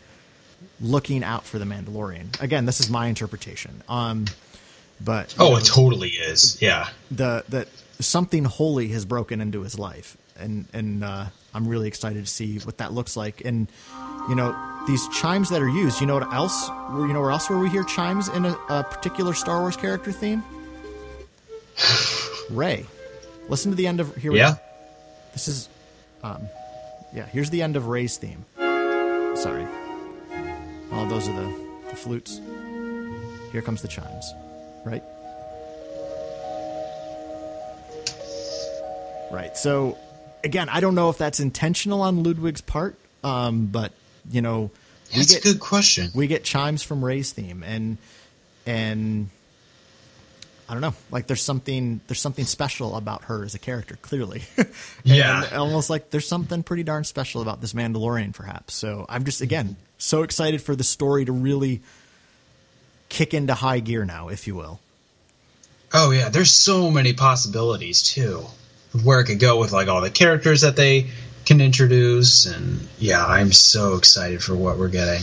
looking out for the Mandalorian. Again, this is my interpretation. Um, but oh, know, it totally is. Yeah, the that something holy has broken into his life, and and uh, I'm really excited to see what that looks like. And you know, these chimes that are used. You know what else? You know where else where we hear chimes in a, a particular Star Wars character theme? Rey. Listen to the end of here. Yeah. This is, um, yeah. Here's the end of Rey's theme. Sorry. Oh, those are the, the flutes. Here comes the chimes right? Right. So, again, I don't know if that's intentional on Ludwig's part, um, but you know, that's get, a good question. We get chimes from Rey's theme, and and I don't know, like there's something there's something special about her as a character, clearly. yeah, almost like there's something pretty darn special about this Mandalorian, perhaps. So I'm just again so excited for the story to really kick into high gear now, if you will. Oh yeah, there's so many possibilities too, where it could go with like all the characters that they can introduce, and yeah, I'm so excited for what we're getting.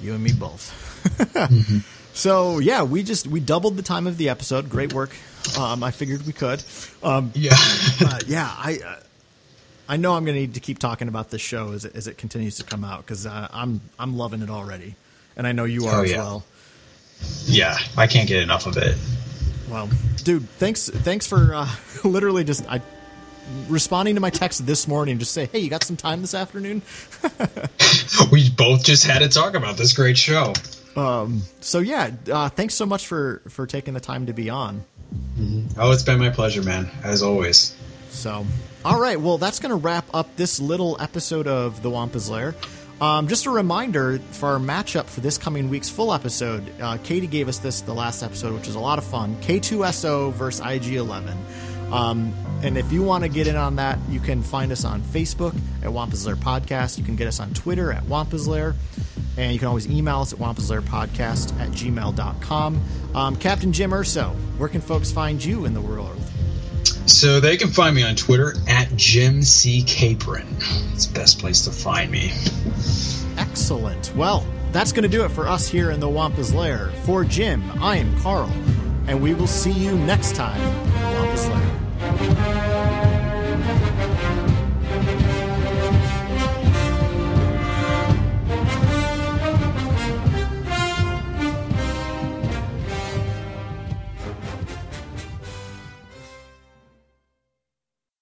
You and me both. mm-hmm. So yeah, we just we doubled the time of the episode. Great work. Um, I figured we could. Um, yeah, uh, yeah. I uh, I know I'm going to need to keep talking about this show as it, as it continues to come out because uh, I'm I'm loving it already, and I know you are oh, as well yeah, I can't get enough of it. Well, dude, thanks thanks for uh, literally just I responding to my text this morning. Just say, hey, you got some time this afternoon? we both just had to talk about this great show. Um, so yeah, uh, thanks so much for for taking the time to be on. Mm-hmm. Oh, it's been my pleasure, man, as always. So, all right, well, that's going to wrap up this little episode of The Wampa's Lair. Um, just a reminder for our matchup for this coming week's full episode. Uh, Katie gave us this the last episode, which is a lot of fun. K2SO versus IG11. Um, and if you want to get in on that, you can find us on Facebook at Wampa's Lair Podcast. You can get us on Twitter at Wampa's Lair. And you can always email us at wampaslairpodcast at gmail.com. Um, Captain Jim Erso, where can folks find you in the world? So they can find me on Twitter at Jim C. Capron. It's the best place to find me. Excellent. Well, that's going to do it for us here in the Wampa's Lair. For Jim, I am Karl, and we will see you next time Lair.